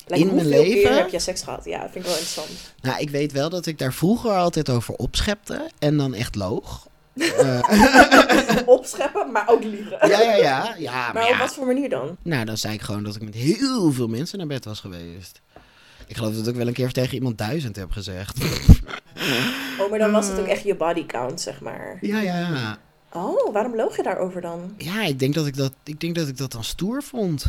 Like, In mijn hoeveel leven? keer heb je seks gehad? Ja, vind ik wel interessant. Nou, ik weet wel dat ik daar vroeger altijd over opschepte en dan echt loog. *laughs* Eh, Opscheppen, maar ook liegen. ja, ja, ja. ja, maar Maar op wat voor manier dan? Nou, dan zei ik gewoon dat ik met heel veel mensen naar bed was geweest. Ik geloof dat ik wel een keer tegen iemand duizend heb gezegd. Oh, maar dan was het ook *laughs* echt je body count, zeg maar. Ja, ja, ja. Oh, waarom loog je daarover dan? Ja, ik denk dat ik dat, ik denk dat, ik dat dan stoer vond.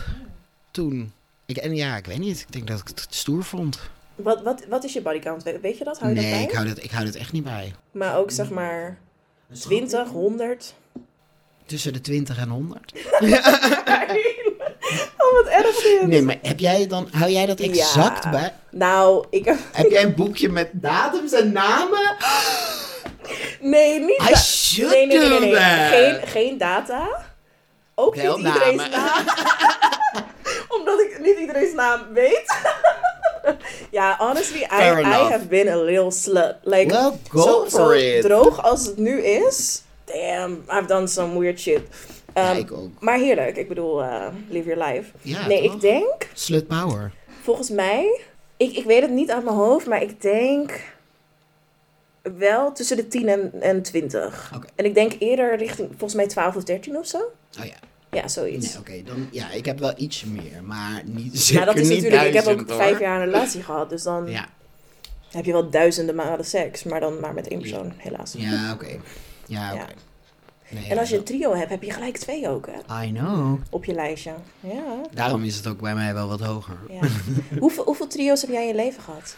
Toen. Ik, en ja, ik weet niet. Ik denk dat ik het stoer vond. Wat, wat, wat is je body count? We- Weet je dat? Hou je nee, dat ik hou, dat, ik hou dat echt niet bij. Maar ook zeg maar 20, 100. Tussen de 20 en 100. *laughs* Oh, wat erg dit. Nee, maar heb jij dan, hou jij dat exact Ja. bij? Nou, ik heb... Heb jij een boekje met datums en namen? *gasps* *gasps* Nee, niet... I should nee, nee, nee, nee. Geen, geen data. Ook Wel niet iedereen's naam. *laughs* Omdat ik niet iedereen's naam weet. *laughs* ja, honestly, I, Fair I enough. have been a little slut. Like, Well, go zo, for zo it. droog als het nu is. Damn, I've done some weird shit. Ja, Um, ik ook. Maar heerlijk. Ik bedoel, uh, live your life. Ja, nee, toch? ik denk, Slut power. volgens mij... Ik, ik weet het niet uit mijn hoofd, maar ik denk... Wel tussen de 10 en, en 20. Oké. En ik denk eerder richting, volgens mij 12 of 13 of zo. Oh ja. Ja, zoiets. Nee, oké. dan, ja, ik heb wel iets meer, maar niet zeker maar dat is niet natuurlijk, ik heb ook hoor. vijf jaar een relatie gehad, dus dan Ja, heb je wel duizenden malen seks, maar dan maar met één persoon, helaas. ja oké. Ja, oké. Ja. Nee, En als je een trio hebt, heb je gelijk twee ook, hè? I know. Op je lijstje. Ja. Daarom is het ook bij mij wel wat hoger. ja. hoeveel, hoeveel trio's heb jij in je leven gehad?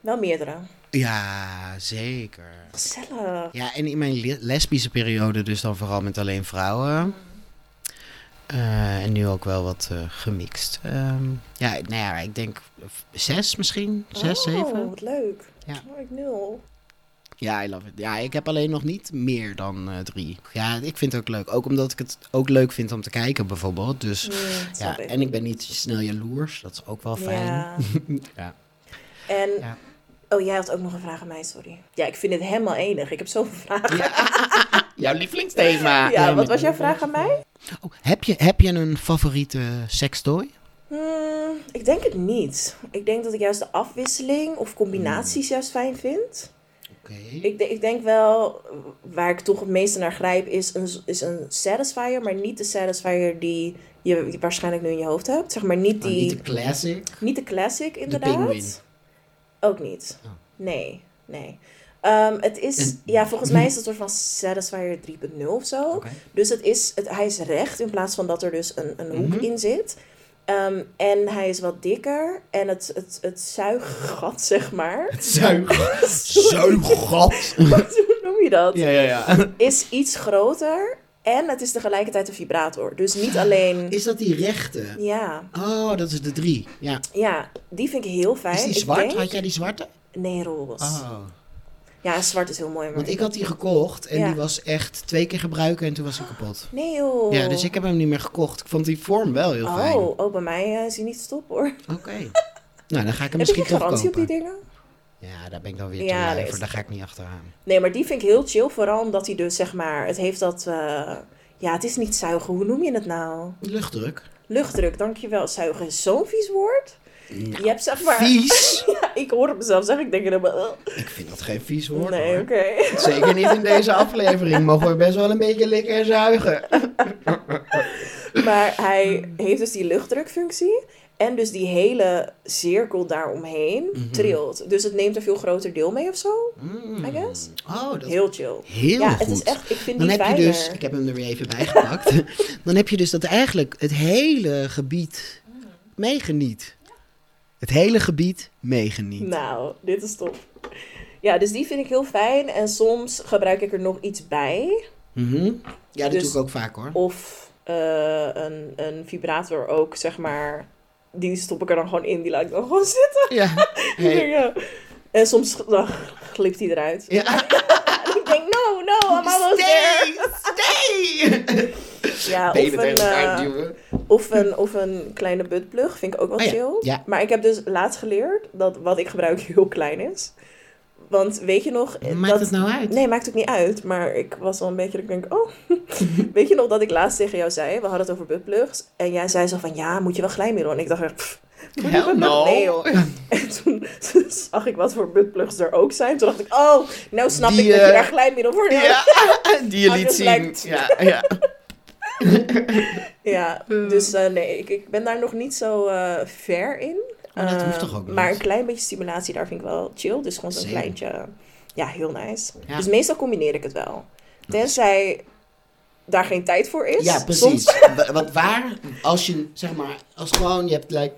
Wel meerdere. Ja, zeker. Gezellig. Ja, en in mijn le- lesbische periode dus dan vooral met alleen vrouwen. Eh, en nu ook wel wat eh, gemixt. Ehm, ja, nou ja, ik denk zes misschien. Zes, oh, zeven. wat leuk. Ja. Oh, ik nul. Ja, I love it. Ja, ik heb alleen nog niet meer dan eh, drie. Ja, ik vind het ook leuk. Ook omdat ik het ook leuk vind om te kijken bijvoorbeeld. Dus ja, en ik ben niet snel jaloers. Dat is ook wel fijn. Ja. *laughs* Ja. En, Ja. Oh, jij had ook nog een vraag aan mij, sorry. Ja, ik vind het helemaal enig. Ik heb zoveel *laughs* vragen. Ja, *laughs* Jouw lievelingsthema. wat was jouw vraag aan mij? Oh, heb, je, heb je een favoriete sextoy? Hmm, ik denk het niet. Ik denk dat ik juist de afwisseling of combinaties juist fijn vind. Oké. Ik, de- ik denk wel, waar ik toch het meeste naar grijp, is een, is een satisfier, maar niet de satisfier die je waarschijnlijk nu in je hoofd hebt. Zeg maar niet Oh, die, niet de classic. niet de classic inderdaad. penguin. Ook niet. Oh. Nee, nee. Ehm, het is, ja, volgens mij is het een soort van Satisfier 3.0 of zo. Dus het is, het, hij is recht in plaats van dat er dus een, een hoek Mhm. in zit. Ehm, en hij is wat dikker. En het, het, het zuiggat, *laughs* zeg maar. Zuig. Zuiggat. *laughs* Hoe *laughs* noem je dat? Ja, ja, ja. Is iets groter. En het is tegelijkertijd een vibrator. Dus niet alleen... *gasps* Is dat die rechte? Ja, Oh, dat is de drie. Ja. ja, die vind ik heel fijn. Is die zwart? denk- Had jij die zwarte? Nee, roze. Oh. Ja, zwart is heel mooi. Maar Want ik had die gekocht en Ja. die was echt twee keer gebruiken en toen was hij kapot. Nee joh. Ja, dus ik heb hem niet meer gekocht. Ik vond die vorm wel heel fijn. Oh, oh, bij mij eh, is hij niet stoppen hoor. Oké. *laughs* Nou, dan ga ik hem Heb je misschien toch garantie op kopen. die dingen? Ja, daar ben ik dan weer te Ja, lui voor. Daar ga ik niet achteraan. Nee, maar die vind ik heel chill. Vooral omdat hij dus zeg maar... Het heeft dat... eh, ja, het is niet zuigen. Hoe noem je het nou? Luchtdruk. Luchtdruk, dankjewel. Zuigen is zo'n vies woord. Nou, Je hebt zeg maar... Vies? *laughs* Ja, ik hoor het mezelf zeggen. Ik denk helemaal... ik vind dat geen vies woord nee, oké. *laughs* Zeker niet in deze aflevering. Mogen we best wel een beetje likken en zuigen. *laughs* Maar hij heeft dus die luchtdrukfunctie. En dus die hele cirkel daaromheen Mhm. trilt. Dus het neemt een veel groter deel mee of zo. Mm. I guess. Oh, dat Heel chill. heel ja, goed. het is echt... Ik vind Dan die heb je dus, ik heb hem er weer even bij gepakt. *laughs* Dan heb je dus dat eigenlijk het hele gebied meegeniet. Het hele gebied meegeniet. Nou, dit is top. Ja, dus die vind ik heel fijn. En soms gebruik ik er nog iets bij. Mhm. Ja, dat Dus- doe ik ook vaak hoor. Of eh, een, een vibrator ook, zeg maar. Die stop ik er dan gewoon in. Die laat ik dan gewoon zitten. Ja. *laughs* Hey. Ja. En soms dan glipt hij eruit. Ja. En *laughs* ik denk, no, no, I'm almost there. Stay! Stay! *laughs* Ja, of een, eh, of, een, of een kleine buttplug. Vind ik ook wel Oh ja, chill. ja. Maar ik heb dus laatst geleerd dat wat ik gebruik heel klein is. Want weet je nog... Maakt dat, het nou uit? Nee, maakt ook niet uit. Maar ik was wel een beetje dat ik denk, oh. *laughs* Weet je nog dat ik laatst tegen jou zei, we hadden het over buttplugs. En jij zei zo van, ja, moet je wel glijmiddel? En ik dacht echt, pff, moet je Hell no. Nee joh. *laughs* En toen *laughs* zag ik wat voor buttplugs er ook zijn. Toen dacht ik, oh, nou snap Die, ik dat je eh, daar glijmiddel voor nodig Ja, die je liet zien. lijkt- Ja, ja. Ja, dus eh, nee, ik, ik ben daar nog niet zo eh, ver in. Maar dat hoeft toch ook niet? Maar een klein beetje stimulatie, daar vind ik wel chill. Dus gewoon zo'n Zeker. kleintje. Ja, heel nice. Ja. Dus meestal combineer ik het wel. Tenzij daar geen tijd voor is. Ja, precies. *laughs* Soms, Want waar, als je, zeg maar, als gewoon, je hebt like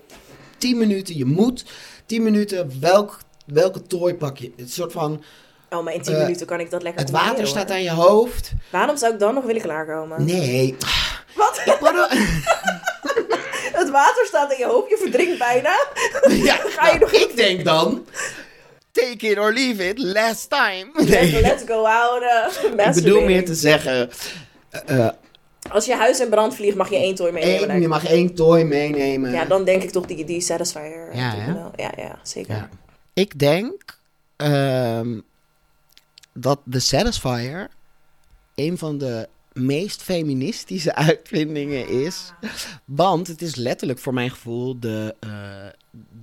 10 minuten, je moet 10 minuten, welk, welke tooi pak je? Het soort van, oh, maar in 10 Eh, minuten kan ik dat lekker het water staat aan je hoofd. Waarom zou ik dan nog willen klaarkomen? Nee. Wat? Ik *laughs* water staat in je hoofd, je verdrinkt bijna. *laughs* Ja, *laughs* Ga je nou, nog- ik denk dan... Take it or leave it, last time. *laughs* Let's, Nee, let's go out. uh, ik bedoel meer te zeggen... eh, eh, Als je huis in brand vliegt, mag je één toy meenemen. denk je mag één toy meenemen. Ja, dan denk ik toch die, die Satisfier. Ja, ja, ja, zeker. Ja. Ik denk ehm, dat de Satisfier een van de meest feministische *laughs* uitvindingen is. Want het is letterlijk voor mijn gevoel de, eh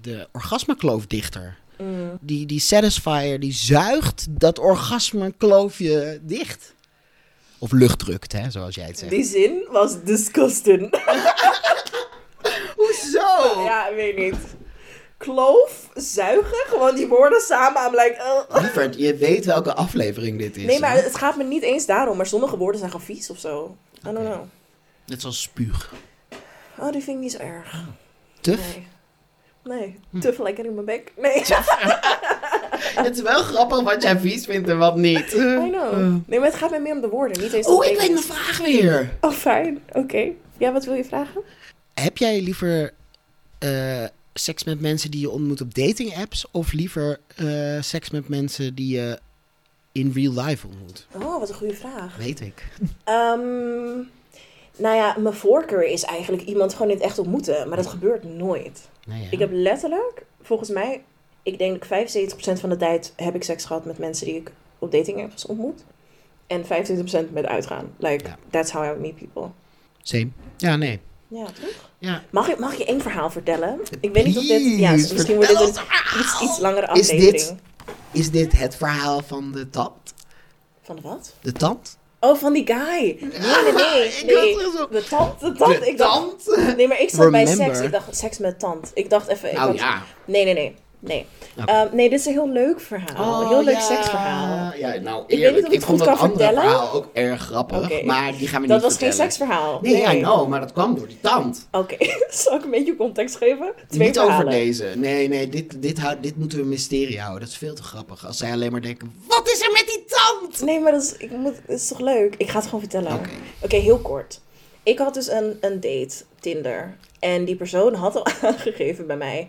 de orgasmekloofdichter. Mm. Die, die Satisfier die zuigt dat orgasmekloofje dicht. Of lucht drukt, hè, zoals jij het zegt. Die zin was disgusting. *laughs* Hoezo? ja, ik weet niet. Kloof, zuigen, gewoon die woorden samen. I'm like, uh. Lieverd, je weet welke aflevering dit is. Nee, maar hè? het gaat me niet eens daarom. Maar sommige woorden zijn gewoon vies of zo. I don't know. Net zoals spuug. Oh, die vind ik niet zo erg. Tuf? Nee. Nee, tuf lekker in mijn bek. Nee, *laughs* Het is wel grappig wat jij vies vindt en wat niet. I know. Nee, maar het gaat me meer om de woorden, niet eens Oh, ik weet mijn vraag weer. Oh, fijn. Oké. Ja, wat wil je vragen? Heb jij liever eh, seks met mensen die je ontmoet op dating apps of liever eh, seks met mensen die je in real life ontmoet? Oh, wat een goede vraag. Weet ik. Ehm, nou ja, mijn voorkeur is eigenlijk iemand gewoon in het echt ontmoeten. Maar dat gebeurt nooit. Ja. Ik heb letterlijk, volgens mij, ik denk dat 75% van de tijd heb ik seks gehad met mensen die ik op dating apps ontmoet. En 25% met uitgaan. Like, Ja. that's how I meet people. Same. Ja, nee. Ja, toch? Ja. Mag ik, mag ik je één verhaal vertellen? Ik weet niet of dit... Ja, misschien wordt dit een het iets, iets langere Is dit- aflevering. Is dit het verhaal van de tand? Van de wat? De tand? Oh, van die guy. Nee, nee, nee. *laughs* Ik nee. De tand, de tand. De ik dacht, tand? Nee, maar ik zat bij seks. Ik dacht seks met tand. Ik dacht even... Ik Nou had- ja. Nee, nee, nee. Nee. Ehm, nee, dit is een heel leuk verhaal. een heel leuk seksverhaal. Oh, Ja, nou eerlijk. ik vond dat andere vertellen. verhaal ook erg grappig. Maar die gaan we Dat niet was geen seksverhaal. Nee, I know, maar dat kwam door die tand. Oké, *laughs* zal ik een beetje context geven? Twee niet verhalen. over deze. Nee, nee, dit, dit, dit moeten we een mysterie houden. Dat is veel te grappig. Als zij alleen maar denken, wat is er met die tand? Nee, maar dat is, ik moet, dat is toch leuk? Ik ga het gewoon vertellen. Oké. Oké, heel kort. Ik had dus een, een date, Tinder. En die persoon had al *laughs* aangegeven bij mij...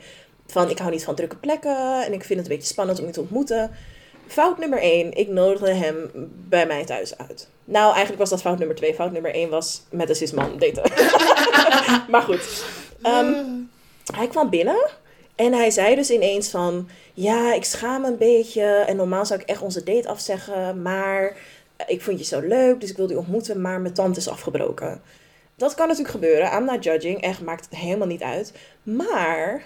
van ik hou niet van drukke plekken... en ik vind het een beetje spannend om je te ontmoeten. Fout nummer één, ik nodigde hem bij mij thuis uit. Nou, eigenlijk was dat fout nummer twee. Fout nummer één was met een cisman daten. *laughs* maar goed. Ehm, hij kwam binnen en hij zei dus ineens van... Ja, ik schaam me een beetje en normaal zou ik echt onze date afzeggen... maar ik vond je zo leuk, dus ik wilde je ontmoeten, maar mijn tand is afgebroken. Dat kan natuurlijk gebeuren, I'm not judging, echt maakt het helemaal niet uit. Maar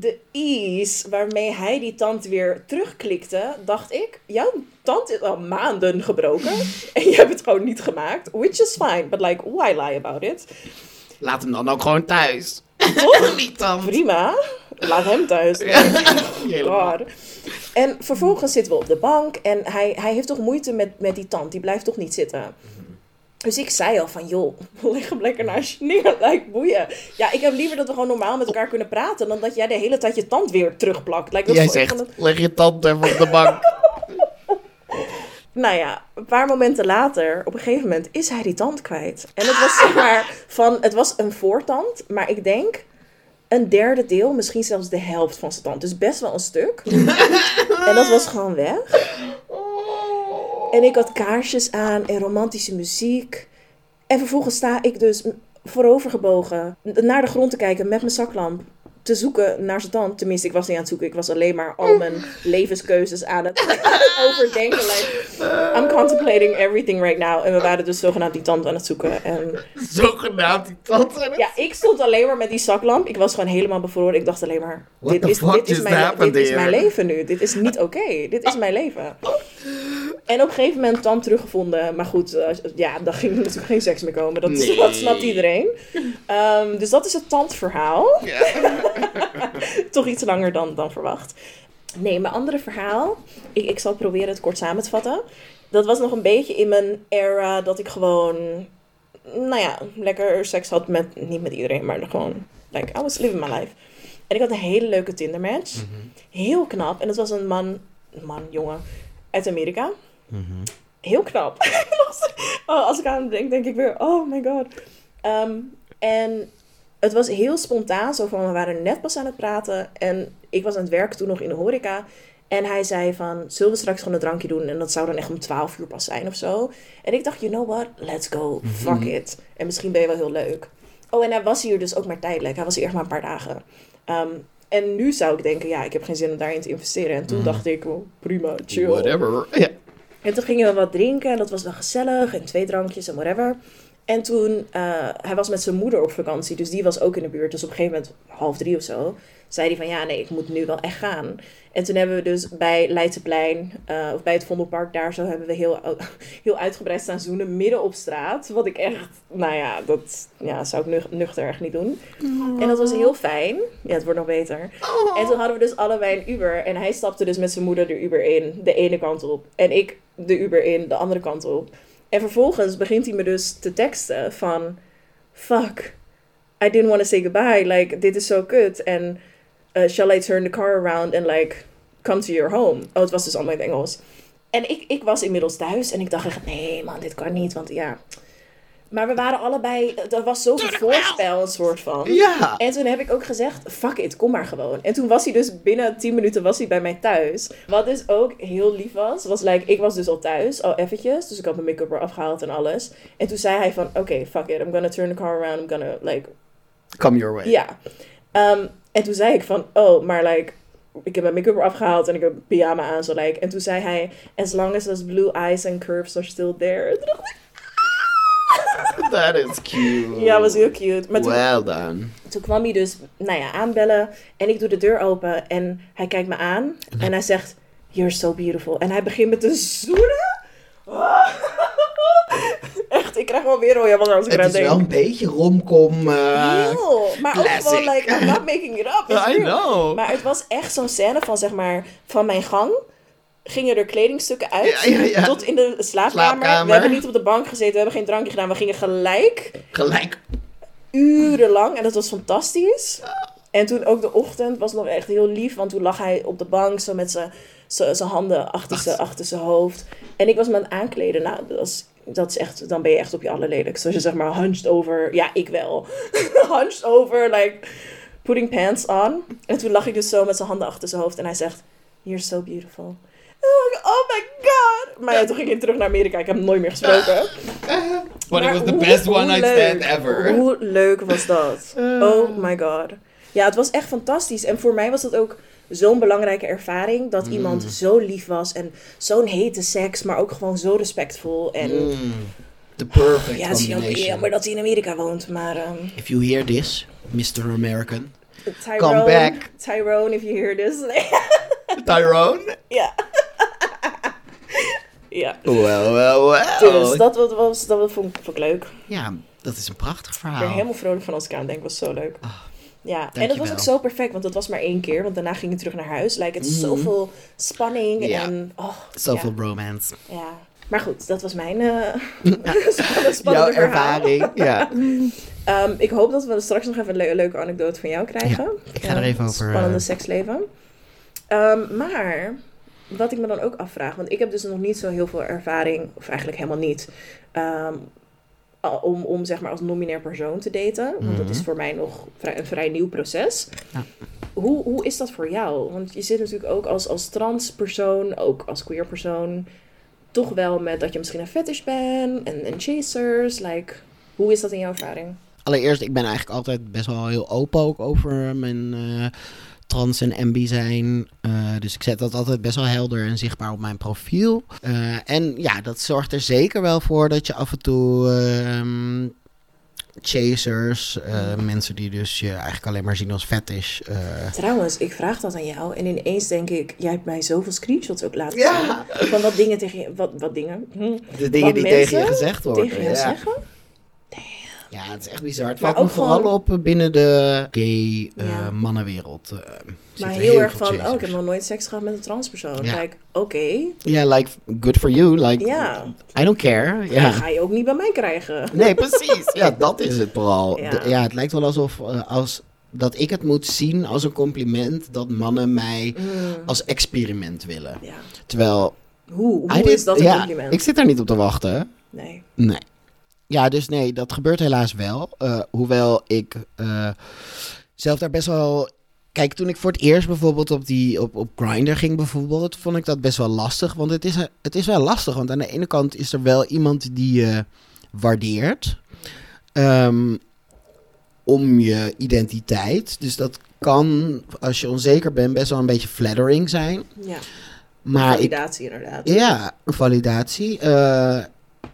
de ease waarmee hij die tand weer terugklikte, dacht ik... Jouw tand is al maanden gebroken *laughs* en je hebt het gewoon niet gemaakt. Which is fine, but like, why lie about it? Laat hem dan ook gewoon thuis. *laughs* die tand. Prima, laat hem thuis. *laughs* En vervolgens zitten we op de bank en hij, hij heeft toch moeite met, met die tand. Die blijft toch niet zitten. Dus ik zei al van, joh, *laughs* leg hem lekker naast je neer. *laughs* Lijkt boeien. Ja, ik heb liever dat we gewoon normaal met elkaar kunnen praten... dan dat jij de hele tijd je tand weer terugplakt. Dat Jij zegt, het- leg je tand even op de bank. *laughs* Nou ja, een paar momenten later, op een gegeven moment, is hij die tand kwijt. En het was zeg maar van, het was een voortand, maar ik denk een derde deel, misschien zelfs de helft van zijn tand. Dus best wel een stuk. en dat was gewoon weg. En ik had kaarsjes aan en romantische muziek. En vervolgens sta ik dus voorovergebogen naar de grond te kijken met mijn zaklamp. Te zoeken naar zijn tand. Tenminste, ik was niet aan het zoeken. Ik was alleen maar al mijn *laughs* levenskeuzes aan het *laughs* overdenken. Like, I'm contemplating everything right now. En we waren dus zogenaamd die tand aan het zoeken. En Zogenaamd die tand. ja, ik stond alleen maar met die zaklamp. Ik was gewoon helemaal bevroren. Ik dacht alleen maar, What dit is, dit is, mijn, dit is mijn leven nu. Dit is niet oké. Dit is mijn leven. *laughs* En op een gegeven moment tand teruggevonden. Maar goed, eh, ja, dan ging er natuurlijk geen seks meer komen. Dat, Nee. dat snapt iedereen. Ehm, dus dat is het tandverhaal. *laughs* Toch iets langer dan, dan verwacht. Nee, mijn andere verhaal. Ik, ik zal proberen het kort samen te vatten. Dat was nog een beetje in mijn era dat ik gewoon nou ja, lekker seks had met, niet met iedereen, maar gewoon, like, I was living my life. En ik had een hele leuke Tinder match. Heel knap. En dat was een man, man, jongen, uit Amerika. Heel knap. *laughs* oh, als ik aan hem denk, denk ik weer, oh my god. Ehm, en het was heel spontaan. Zo van, we waren net pas aan het praten. En ik was aan het werk toen nog in de horeca. En hij zei van, zullen we straks gewoon een drankje doen? En dat zou dan echt om 12 uur pas zijn of zo. En ik dacht, you know what? Let's go. Fuck it. En misschien ben je wel heel leuk. Oh, en hij was hier dus ook maar tijdelijk. Hij was hier echt maar een paar dagen. Ehm, en nu zou ik denken, ja, ik heb geen zin om daarin te investeren. En toen dacht ik, oh, prima, chill. Whatever. Ja. En toen gingen we wat drinken en dat was wel gezellig. En twee drankjes en whatever. En toen, eh, hij was met zijn moeder op vakantie, dus die was ook in de buurt. Dus op een gegeven moment, half drie of zo, zei hij van ja, nee, ik moet nu wel echt gaan. En toen hebben we dus bij Leidseplein, eh of bij het Vondelpark daar zo, hebben we heel, *laughs* heel uitgebreid staan zoenen midden op straat. Wat ik echt, nou ja, dat ja, zou ik nuch- nuchter echt niet doen. En dat was heel fijn. Ja, het wordt nog beter. En toen hadden we dus allebei een Uber. En hij stapte dus met zijn moeder de Uber in, de ene kant op. En ik de Uber in, de andere kant op. En vervolgens begint hij me dus te teksten van... Fuck, I didn't want to say goodbye. Like, dit is zo kut. En uh, shall I turn the car around and like come to your home? Oh, het was dus allemaal in het Engels. En ik, ik was inmiddels thuis en ik dacht echt, nee man, dit kan niet. Want ja... Maar we waren allebei... Er was zoveel voorspel, een soort van. Ja. En toen heb ik ook gezegd, fuck it, kom maar gewoon. En toen was hij dus binnen 10 minuten was hij bij mij thuis. Wat dus ook heel lief was, was like, ik was dus al thuis, al eventjes. Dus ik had mijn make-up eraf gehaald en alles. En toen zei hij van, oké, fuck it, I'm gonna turn the car around, I'm gonna, like, Come your way. ja. Ehm, en toen zei ik van, oh, maar like, ik heb mijn make-up eraf gehaald en ik heb een pyjama aan, zo like. En toen zei hij, as long as those blue eyes and curves are still there. En toen dacht ik, *laughs* That is cute. ja, was heel cute. Maar toen, Well done. toen kwam hij dus, nou ja, aanbellen. En ik doe de deur open en hij kijkt me aan. En hij zegt, you're so beautiful. En hij begint met te zoenen. *laughs* Echt, ik krijg wel weer rode wangen als ik Het eraan is wel denk. een beetje romcom. eh Heel, maar ook gewoon, like, I'm not making it up. *laughs* I real. know. Maar het was echt zo'n scène van, zeg maar, van mijn gang. Gingen er kledingstukken uit Ja, ja, ja. tot in de slaapkamer. Slaapkamer. We hebben niet op de bank gezeten, we hebben geen drankje gedaan. We gingen gelijk Gelijk. urenlang en dat was fantastisch. En toen ook de ochtend was nog echt heel lief, want toen lag hij op de bank zo met zijn- handen achter zijn achter zijn hoofd. En ik was me aan het aankleden. Nou, dat is, dat is echt, dan ben je echt op je allerlelijkst. Als je zeg maar hunched over, ja, ik wel. *laughs* hunched over, like putting pants on. En toen lag ik dus zo met zijn handen achter zijn hoofd en hij zegt, you're so beautiful. Oh my god. Maar ja, toen ging ik terug naar Amerika. Ik heb hem nooit meer gesproken. But it Maar was the hoe- best hoe one night leuk- stand ever. Hoe leuk was dat? Oh my god. Ja, het was echt fantastisch. En voor mij was dat ook zo'n belangrijke ervaring. Dat iemand zo lief was. En zo'n hete seks. Maar ook gewoon zo respectvol. En Mm, the perfect ja, het is jammer dat hij in Amerika woont. Maar ehm If you hear this, Mr. American. Tyrone, Come back. Tyrone, if you hear this. *laughs* Tyrone? ja. Ja. Well, well, well. Dus dat, was- was, dat vond, vond ik leuk. Ja, dat is een prachtig Ik ben verhaal. helemaal vrolijk van als ik aan denk. was zo leuk. Ah, ja, en dat was ook zo perfect, want dat was maar één keer. Want daarna ging ik terug naar huis. Like, het Mhm. zoveel spanning Ja. en... Oh, Zoveel ja, romance. ja. Maar goed, dat was mijn eh *laughs* *laughs* spannende, Jouw verhaal. ervaring. Ja. *laughs* Ehm, ik hoop dat we straks nog even een le- leuke anekdote van jou krijgen. ik ga er even over, Spannende eh, seksleven. Ehm, maar wat ik me dan ook afvraag, want ik heb dus nog niet zo heel veel ervaring, of eigenlijk helemaal niet, ehm, om, om zeg maar als nominair persoon te daten. Want dat is Mhm. voor mij nog vrij, een vrij nieuw proces. Ja. Hoe, hoe is dat voor jou? Want je zit natuurlijk ook als, als trans persoon, ook als queer persoon, toch wel met dat je misschien een fetish bent en, en chasers. Like, hoe is dat in jouw ervaring? Allereerst, ik ben eigenlijk altijd best wel heel open ook over mijn eh, trans en MB zijn. Eh, dus ik zet dat altijd best wel helder en zichtbaar op mijn profiel. Eh, en ja, dat zorgt er zeker wel voor dat je af en toe ehm, chasers, eh, mensen die dus je eigenlijk alleen maar zien als fetish. eh, Trouwens, ik vraag dat aan jou en ineens denk ik, jij hebt mij zoveel screenshots ook laten Ja. zien. Van wat dingen tegen je, wat, wat dingen? Hm. de dingen Wat die mensen tegen je gezegd worden. Tegen je ja. zeggen? Ja, het is echt bizar. Het valt me vooral gewoon- op binnen de gay eh, Ja. mannenwereld. eh, Maar heel erg van, oh, ik heb nog nooit seks gehad met een transpersoon. Ja. Like, oké, Ja, like, good for you. Like, Ja. I don't care. Ja. ga je ook niet bij mij krijgen. Nee, precies. Ja, *laughs* dat is het vooral. Ja. De- Ja, het lijkt wel alsof eh, als, dat ik het moet zien als een compliment dat mannen mij Mm, als experiment willen. ja. Terwijl. Hoe, hoe is dat een compliment? Ik zit daar niet op te wachten. Nee. Nee. Ja, dus nee, dat gebeurt helaas wel. Eh, hoewel ik eh, zelf daar best wel... Kijk, toen ik voor het eerst bijvoorbeeld op, die, op, op Grindr ging bijvoorbeeld... vond ik dat best wel lastig. Want het is, het is wel lastig. Want aan de ene kant is er wel iemand die je waardeert... Ehm, om je identiteit. Dus dat kan, als je onzeker bent, best wel een beetje flattering zijn. Ja, Maar ik, validatie inderdaad. ja, validatie. Eh,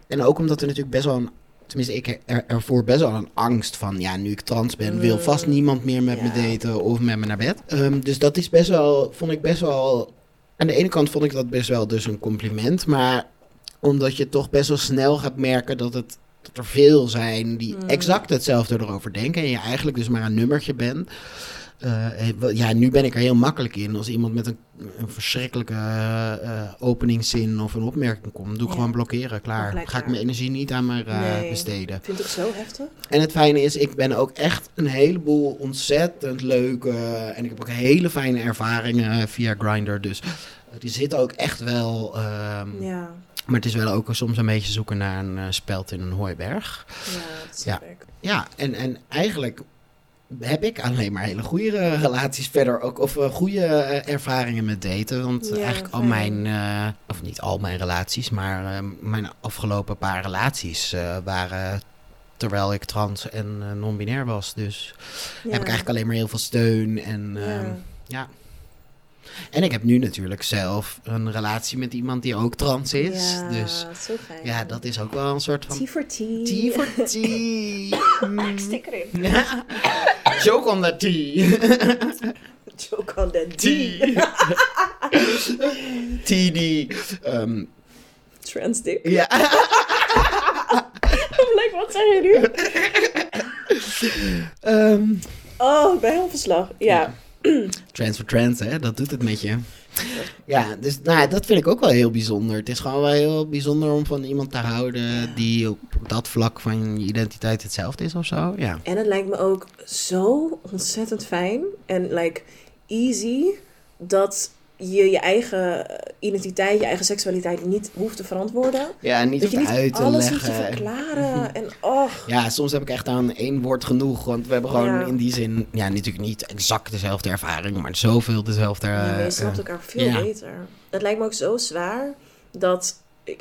en ook omdat er natuurlijk best wel een. Tenminste, ik er, ervoor best wel een angst van. Ja, nu ik trans ben, wil Mm. vast niemand meer met me daten of met me naar bed. Ehm, dus dat is best wel. Vond ik best wel. Aan de ene kant vond ik dat best wel dus een compliment. Maar omdat je toch best wel snel gaat merken dat het. Dat er veel zijn die Mm. exact hetzelfde erover denken. En je eigenlijk dus maar een nummertje bent. Eh, wel- ja, nu ben ik er heel makkelijk in. Als iemand met een, een verschrikkelijke eh, eh, openingszin of een opmerking komt, doe ik Ja. gewoon blokkeren. Klaar. Ga ik mijn energie niet aan maar eh, Nee. besteden. Vind ik zo heftig. En het fijne is, ik ben ook echt een heleboel ontzettend leuke. En ik heb ook hele fijne ervaringen via Grindr. Dus eh, die zitten ook echt wel. ehm, Ja, Maar het is wel ook soms een beetje zoeken naar een eh, speld in een hooiberg. ja, dat Ja. Ja, en, en eigenlijk heb ik alleen maar hele goede relaties verder ook. Of eh, goede eh, ervaringen met daten. Want Ja, eigenlijk al mijn, eh, of niet al mijn relaties, maar mijn afgelopen paar relaties waren terwijl ik trans en non-binair was. Dus Ja. heb ik eigenlijk alleen maar heel veel steun. En, Ja. ehm, ja. En ik heb nu natuurlijk zelf een relatie met iemand die ook trans is. Ja, Dus zo fijn. ja, dat is ook wel een soort van... Tea for tea. Tea for tea. *coughs* Mm. Stik erin. Ja. *laughs* Joke on the tea. *laughs* Joke on that Tea. tea. *laughs* TD. Um, Trans dick. ja. Wat zeg je nu? Ehm, Oh, ben heel verslag. Ja. *clears throat* for trans, hè? Dat doet het met je. Ja, dus nou, dat vind ik ook wel heel bijzonder. Het is gewoon wel heel bijzonder om van iemand te houden die op dat vlak van je identiteit hetzelfde is of zo. Ja. En het lijkt me ook zo ontzettend fijn en like easy dat je je eigen identiteit, je eigen seksualiteit niet hoeft te verantwoorden. Ja, niet dat je niet uit te alles hoeft te leggen. verklaren. *laughs* En oh, Ja, soms heb ik echt aan één woord genoeg. Want we hebben gewoon Ja. in die zin, ja, natuurlijk niet exact dezelfde ervaring, maar zoveel dezelfde. ja, je eh, snapt eh, elkaar veel ja. beter. Het lijkt me ook zo zwaar dat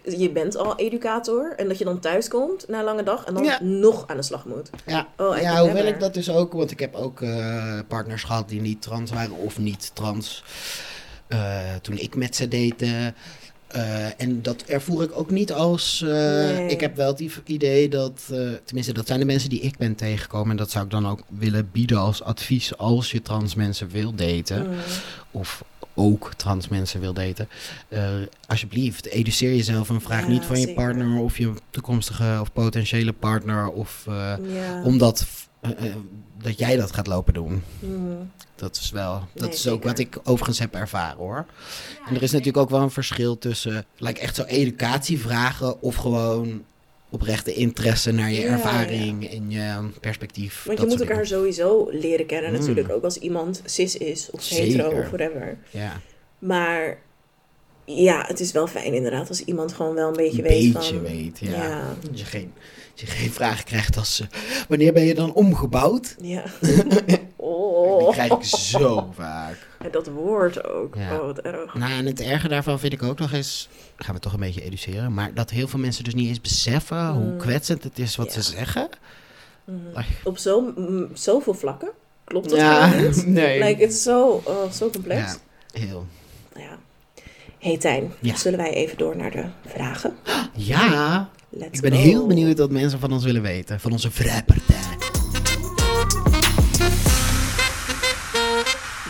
je bent al educator en dat je dan thuis komt na een lange dag en dan Ja. nog aan de slag moet. Ja, Oh, ja hoewel ik dat dus ook, want ik heb ook eh, partners gehad die niet trans waren of niet trans. Eh, toen ik met ze date. eh, en dat ervoer ik ook niet als. eh, Nee. Ik heb wel het idee dat. eh, tenminste, dat zijn de mensen die ik ben tegengekomen. En dat zou ik dan ook willen bieden als advies als je trans mensen wil daten. Mm. Of ook trans mensen wil daten. eh, alsjeblieft, educeer jezelf en vraag Ja, niet van je partner of je toekomstige of potentiële partner. Of eh, Ja. omdat eh, eh, dat jij dat gaat lopen doen. Mm. Dat is wel. Dat Nee, is ook zeker. wat ik overigens heb ervaren hoor. En er is natuurlijk ook wel een verschil tussen. Like echt zo educatie vragen of gewoon oprechte interesse naar je Ja, ervaring en je perspectief. Want je moet elkaar sowieso leren kennen Mm. natuurlijk. Ook als iemand cis is of Zeker. hetero of whatever. Ja, Maar ja, het is wel fijn inderdaad als iemand gewoon wel een beetje een weet beetje van... weet. Ja. Ja. Dat je geen, je geen vraag krijgt als. eh, wanneer ben je dan omgebouwd? Ja. *laughs* Die oh. krijg ik zo vaak. En dat woord ook. Ja. Oh, wat erg. Nou, en het erge daarvan vind ik ook nog eens, gaan we toch een beetje educeren, maar dat heel veel mensen dus niet eens beseffen hoe Mm. kwetsend het is wat Ja. ze zeggen. Mhm. Like- Op zo, m- zoveel vlakken klopt dat Ja, niet. *laughs* nee. Like, het is zo, oh, zo complex. Ja, heel. Nou ja. Hey Tijn, Ja. zullen wij even door naar de vragen? Ja, Let's ik ben go. heel benieuwd wat mensen van ons willen weten, van onze vrijpartij.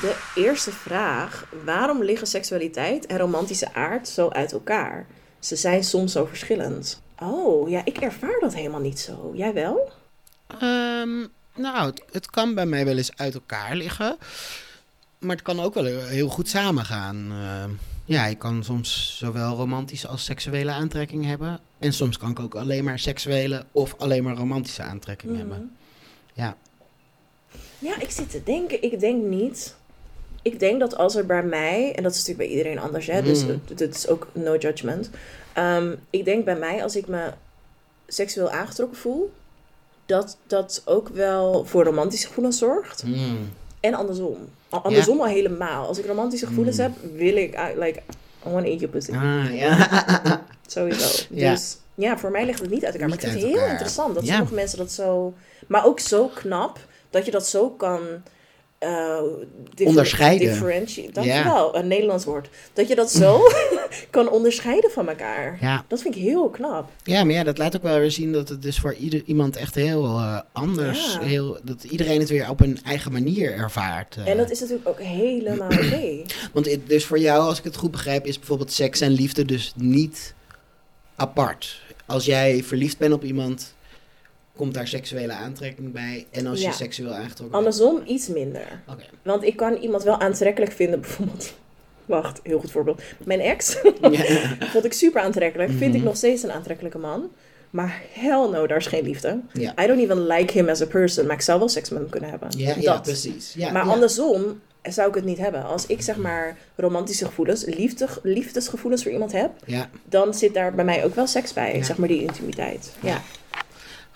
De eerste vraag. Waarom liggen seksualiteit en romantische aard zo uit elkaar? Ze zijn soms zo verschillend. Oh, ja, ik ervaar dat helemaal niet zo. Jij wel? Ehm, nou, het, het kan bij mij wel eens uit elkaar liggen, maar het kan ook wel heel goed samengaan. Ehm, ja, ik kan soms zowel romantische als seksuele aantrekking hebben. En soms kan ik ook alleen maar seksuele of alleen maar romantische aantrekking hebben. Mhm. Ja. Ja, ik zit te denken. Ik denk niet. Ik denk dat als er bij mij, en dat is natuurlijk bij iedereen anders, hè, dus Mm. het- het is ook no judgment. Ehm, ik denk bij mij, als ik me seksueel aangetrokken voel, dat dat ook wel voor romantische gevoelens zorgt. Mm. En andersom. Andersom al helemaal. Als ik romantische gevoelens Mm. heb, wil ik, I- like, I want to eat your pussy. Ah, ja. *laughs* Sowieso. Ja. Dus ja, voor mij ligt het niet uit elkaar. Niet maar ik vind uit het heel elkaar. interessant dat sommige mensen dat zo... Maar ook zo knap dat je dat zo kan... eh, Onderscheiden. Dat Ja. wel, een Nederlands woord. Dat je dat zo *laughs* *laughs* kan onderscheiden van elkaar. ja. Dat vind ik heel knap. Ja, maar ja, dat laat ook wel weer zien dat het dus voor ieder, iemand echt heel eh, anders, Ja. heel, dat iedereen het weer op een eigen manier ervaart. eh. En dat is natuurlijk ook helemaal oké. *clears throat* Want het- dus voor jou, als ik het goed begrijp, is bijvoorbeeld seks en liefde dus niet apart. Als jij verliefd bent op iemand, komt daar seksuele aantrekking bij. En als Ja. je seksueel aangetrokken bent... Andersom iets minder. Want ik kan iemand wel aantrekkelijk vinden, bijvoorbeeld. *laughs* Wacht, heel goed voorbeeld. Mijn ex Ja. *laughs* vond ik super aantrekkelijk. Vind ik Mhm. nog steeds een aantrekkelijke man. Maar hell no, daar is geen liefde. I don't even like him as a person. Maar ik zou wel seks met hem kunnen hebben. Ja, precies. Maar andersom zou ik het niet hebben. Als ik zeg maar romantische gevoelens, liefde, liefdesgevoelens voor iemand heb, dan zit daar bij mij ook wel seks bij. Zeg maar die intimiteit. Ja.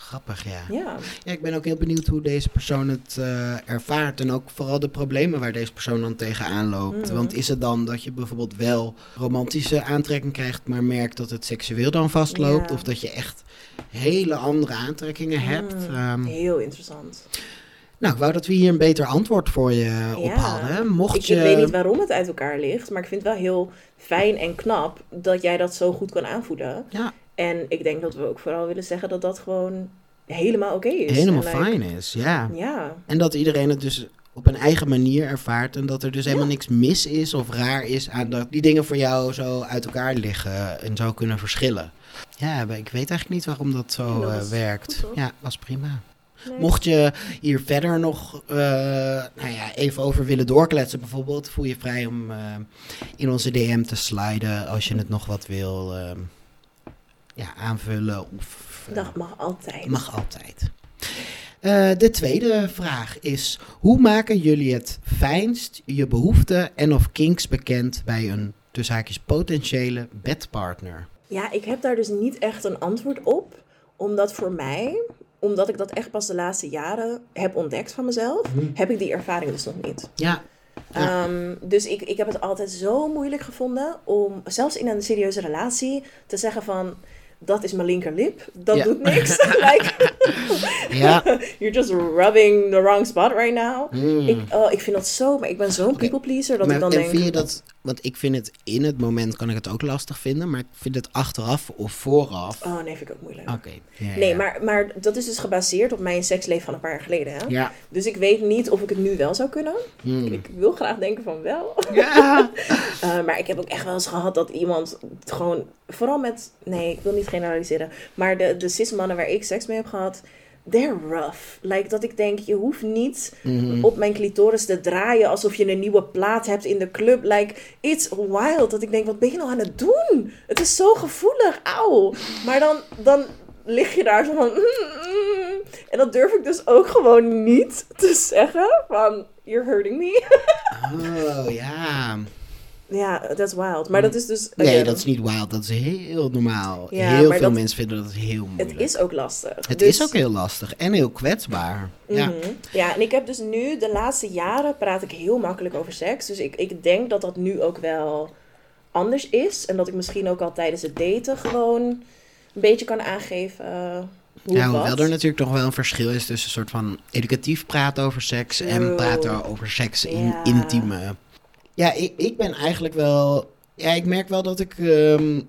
Grappig, ja. Ja. Ja, ik ben ook heel benieuwd hoe deze persoon het eh, ervaart. En ook vooral de problemen waar deze persoon dan tegenaan loopt. Mhm. Want is het dan dat je bijvoorbeeld wel romantische aantrekking krijgt, maar merkt dat het seksueel dan vastloopt? Ja. Of dat je echt hele andere aantrekkingen hebt? Mm, Ehm, Heel interessant. nou, ik wou dat we hier een beter antwoord voor je op Ja. hadden. Mocht Ik, je... ik weet niet waarom het uit elkaar ligt, maar ik vind het wel heel fijn en knap dat jij dat zo goed kan aanvoelen. Ja, En ik denk dat we ook vooral willen zeggen dat dat gewoon helemaal oké is. helemaal like, fijn is, ja. Ja, En dat iedereen het dus op een eigen manier ervaart. En dat er dus helemaal Ja. niks mis is of raar is aan dat die dingen voor jou zo uit elkaar liggen en zo kunnen verschillen. Ja, ik weet eigenlijk niet waarom dat zo dat eh, werkt. goed, ja, was prima. nee. Mocht je hier verder nog eh, nou ja, even over willen doorkletsen bijvoorbeeld, voel je vrij om eh, in onze DM te sliden als je het nog wat wil eh, ja, aanvullen of eh, dat mag altijd. Mag altijd. Eh, de tweede vraag is: hoe maken jullie het fijnst je behoeften en of kinks bekend bij een tussen haakjes potentiële bedpartner? Ja, ik heb daar dus niet echt een antwoord op. Omdat voor mij, omdat ik dat echt pas de laatste jaren heb ontdekt van mezelf, heb ik die ervaring dus nog niet. Ja, Ja. Ehm, dus ik, ik heb het altijd zo moeilijk gevonden om, zelfs in een serieuze relatie, te zeggen van, dat is mijn linkerlip, dat doet *laughs* niks. *laughs* like, *laughs* you're just rubbing the wrong spot right now. Mm. Ik, oh, ik vind dat zo, maar ik ben zo'n people pleaser dat Maar- ik dan en denk... vind je dat, want ik vind het in het moment kan ik het ook lastig vinden, maar ik vind het achteraf of vooraf. Oh nee, vind ik ook moeilijk. Oké. ja, Nee, ja. maar, maar dat is dus gebaseerd op mijn seksleven van een paar jaar geleden. Hè? Ja. Dus ik weet niet of ik het nu wel zou kunnen. Mm. Ik wil graag denken van wel. Ja. Uh, *laughs* maar ik heb ook echt wel eens gehad dat iemand gewoon... Vooral met... Nee, ik wil niet generaliseren. Maar de, de cis-mannen waar ik seks mee heb gehad... They're rough. Like dat ik denk, je hoeft niet Mhm. op mijn clitoris te draaien... alsof je een nieuwe plaat hebt in de club. Like, it's wild. Dat ik denk, wat ben je nou aan het doen? Het is zo gevoelig. Auw. Maar dan, dan lig je daar zo van... "Mm, mm." En dat durf ik dus ook gewoon niet te zeggen. Van, you're hurting me. *laughs* Oh ja. Ja, that's wild. Maar dat is dus... Nee, again, dat is niet wild. Dat is heel normaal. Ja, heel veel dat- mensen vinden dat heel moeilijk. Het is ook lastig. Het Dus- is ook heel lastig en heel kwetsbaar. Ja. Mhm. ja, en ik heb dus nu, de laatste jaren, praat ik heel makkelijk over seks. Dus ik, ik denk dat dat nu ook wel anders is. En dat ik misschien ook al tijdens het daten gewoon een beetje kan aangeven uh, hoe Ja, hoewel wat. er natuurlijk nog wel een verschil is tussen een soort van educatief praten over seks en praten over seks in Ja. intieme. Ja, ik, ik ben eigenlijk wel. Ja, ik merk wel dat ik. ehm,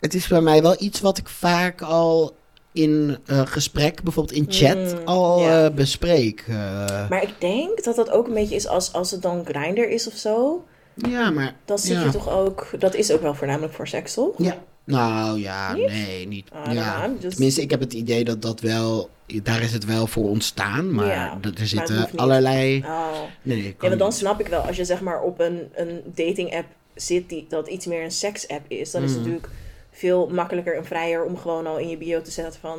het is bij mij wel iets wat ik vaak al in eh, gesprek, bijvoorbeeld in chat, Mm, al ja. eh, bespreek. eh. Maar ik denk dat dat ook een beetje is als, als het dan grinder is of zo. ja, maar. Dan zit ja. je toch ook... Dat is ook wel voornamelijk voor seks, toch? Ja. Nou ja, Niet? nee, niet. Don't ja. just- Tenminste, ik heb het idee dat dat wel. Daar is het wel voor ontstaan, maar Ja, dat- er zitten allerlei. Oh. Nee, nee, Ja, want dan snap ik wel, als je zeg maar op een, een dating app zit die, dat iets meer een seks app is, dan is het Mm. natuurlijk veel makkelijker en vrijer om gewoon al in je bio te zetten van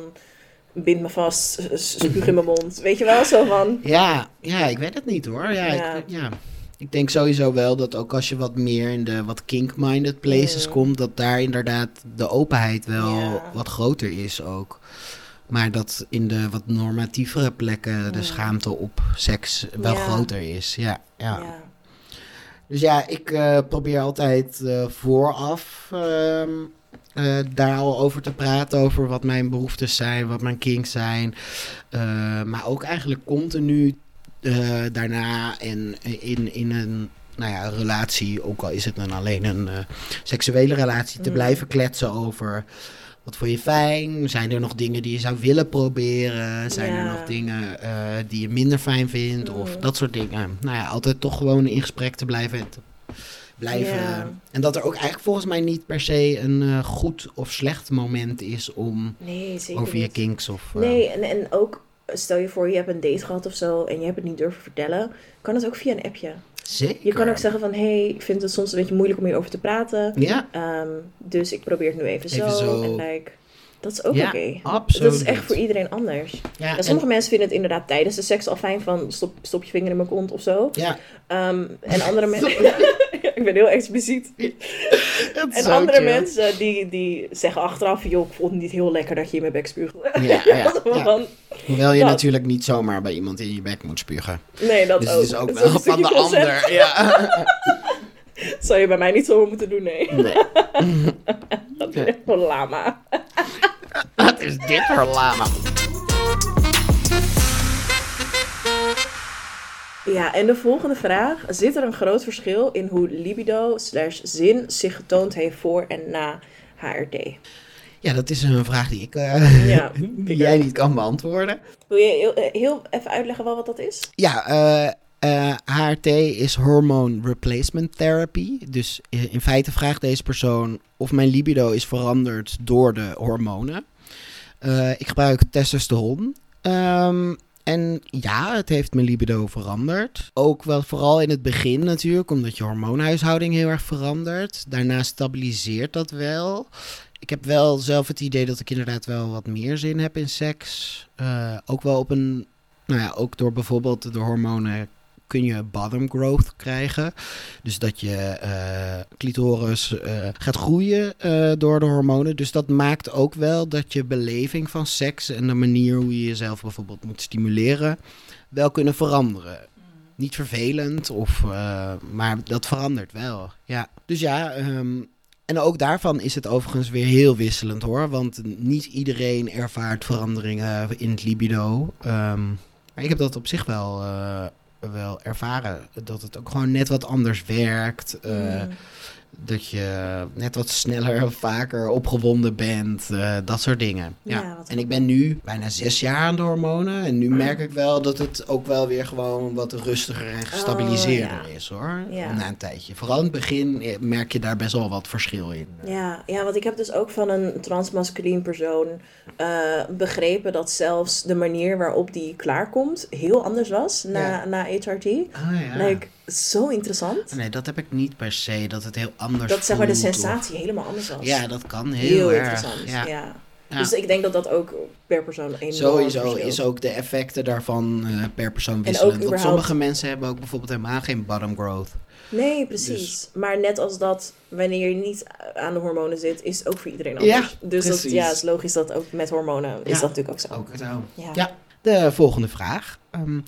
bind me vast, spuug in mijn mond. Weet je wel, zo van... Ja, ja, ik weet het niet hoor. Ja, Ja. Ik, ja. Ik denk sowieso wel dat ook als je wat meer in de wat kink-minded places Mm. komt, dat daar inderdaad de openheid wel Ja. wat groter is ook. Maar dat in de wat normatievere plekken de schaamte op seks wel Ja. groter is. Ja, ja. Ja. Dus ja, ik eh, probeer altijd eh, vooraf ehm, eh, daar al over te praten. Over wat mijn behoeftes zijn, wat mijn kinks zijn. Maar ook eigenlijk continu daarna en in, in een nou ja, relatie, ook al is het dan alleen een seksuele relatie, te Mm. blijven kletsen over. Wat vond je fijn? Zijn er nog dingen die je zou willen proberen? Zijn er nog dingen eh, die je minder fijn vindt? Of Mm. dat soort dingen. Nou ja, altijd toch gewoon in gesprek te blijven. En te blijven. Ja. En dat er ook eigenlijk volgens mij niet per se een eh, goed of slecht moment is om Nee, over je kinks of... eh, Nee, en, en ook, stel je voor, je hebt een date gehad of zo en je hebt het niet durven vertellen, kan het ook via een appje. Zeker. Je kan ook zeggen van, hey, ik vind het soms een beetje moeilijk om hierover te praten, Ja, Ehm, dus ik probeer het nu even, Even zo. zo. En like, dat is ook Ja, oké. absoluut. Dat is echt voor iedereen anders. ja, En sommige mensen vinden het inderdaad tijdens de seks al fijn van stop, stop je vinger in mijn kont of zo. ja, Ehm, en *laughs* andere mensen... *laughs* ik ben heel expliciet. *laughs* En andere mensen die, die zeggen achteraf, joh, ik vond het niet heel lekker dat je in mijn bek spuugde. Ja, ja. Van, Hoewel je dat. natuurlijk niet zomaar bij iemand in je bek moet spugen. nee, dat Dus ook. het is ook Dat wel van de ander. Ja. Zou je bij mij niet zo moeten doen, nee. Nee. *laughs* Dat is een lama. *laughs* Wat is dit voor lama? Ja, en de volgende vraag. Zit er een groot verschil in hoe libido slash zin zich getoond heeft voor en na HRT? Ja, dat is een vraag die ik, eh, Ja, *laughs* die jij niet kan beantwoorden. Wil je heel, eh, heel even uitleggen wat dat is? Ja, eh, eh, HRT is Hormone Replacement Therapy. Dus in feite vraagt deze persoon of mijn libido is veranderd door de hormonen. Eh, ik gebruik testosteron. Ehm, en ja, het heeft mijn libido veranderd. Ook wel vooral in het begin natuurlijk, omdat je hormoonhuishouding heel erg verandert. Daarna stabiliseert dat wel. Ik heb wel zelf het idee dat ik inderdaad wel wat meer zin heb in seks. Eh, ook wel op een nou ja, ook door bijvoorbeeld de hormonen kun je bottom growth krijgen. Dus dat je eh, clitoris eh, gaat groeien eh, door de hormonen. Dus dat maakt ook wel dat je beleving van seks en de manier hoe je jezelf bijvoorbeeld moet stimuleren wel kunnen veranderen. Niet vervelend, of, maar dat verandert wel. Ja. Dus ja, ehm, en ook daarvan is het overigens weer heel wisselend hoor. Want niet iedereen ervaart veranderingen in het libido. Ehm, maar ik heb dat op zich wel, wel ervaren. Dat het ook gewoon net wat anders werkt. eh, Mm. Dat je net wat sneller of vaker opgewonden bent. eh, dat soort dingen. Ja. En ik ben nu bijna zes jaar aan de hormonen. En nu merk ik wel dat het ook wel weer gewoon wat rustiger en gestabiliseerder Oh, ja. is hoor. Ja. Na een tijdje. Vooral in het begin eh, merk je daar best wel wat verschil in. Ja, ja, want ik heb dus ook van een transmasculien persoon eh, begrepen dat zelfs de manier waarop die klaarkomt heel anders was na, na HRT. Ah ja. Like, zo interessant. Nee, dat heb ik niet per se. Dat het heel anders Dat zeg maar de of- sensatie helemaal anders was. Ja, dat kan heel, heel, erg. interessant. Ja. Ja. Ja. Dus ik denk dat dat ook per persoon enorm Sowieso is ook de effecten daarvan eh, per persoon ook wisselend. Want überhaupt- sommige mensen hebben ook bijvoorbeeld helemaal geen bottom growth. Nee, precies. Dus- Maar net als dat, wanneer je niet aan de hormonen zit, is het ook voor iedereen anders. Ja, dus dat, precies. ja, het is logisch dat ook met hormonen is Ja, dat natuurlijk ook zo. Ook zo. Ja. Ja, de volgende vraag. Ehm,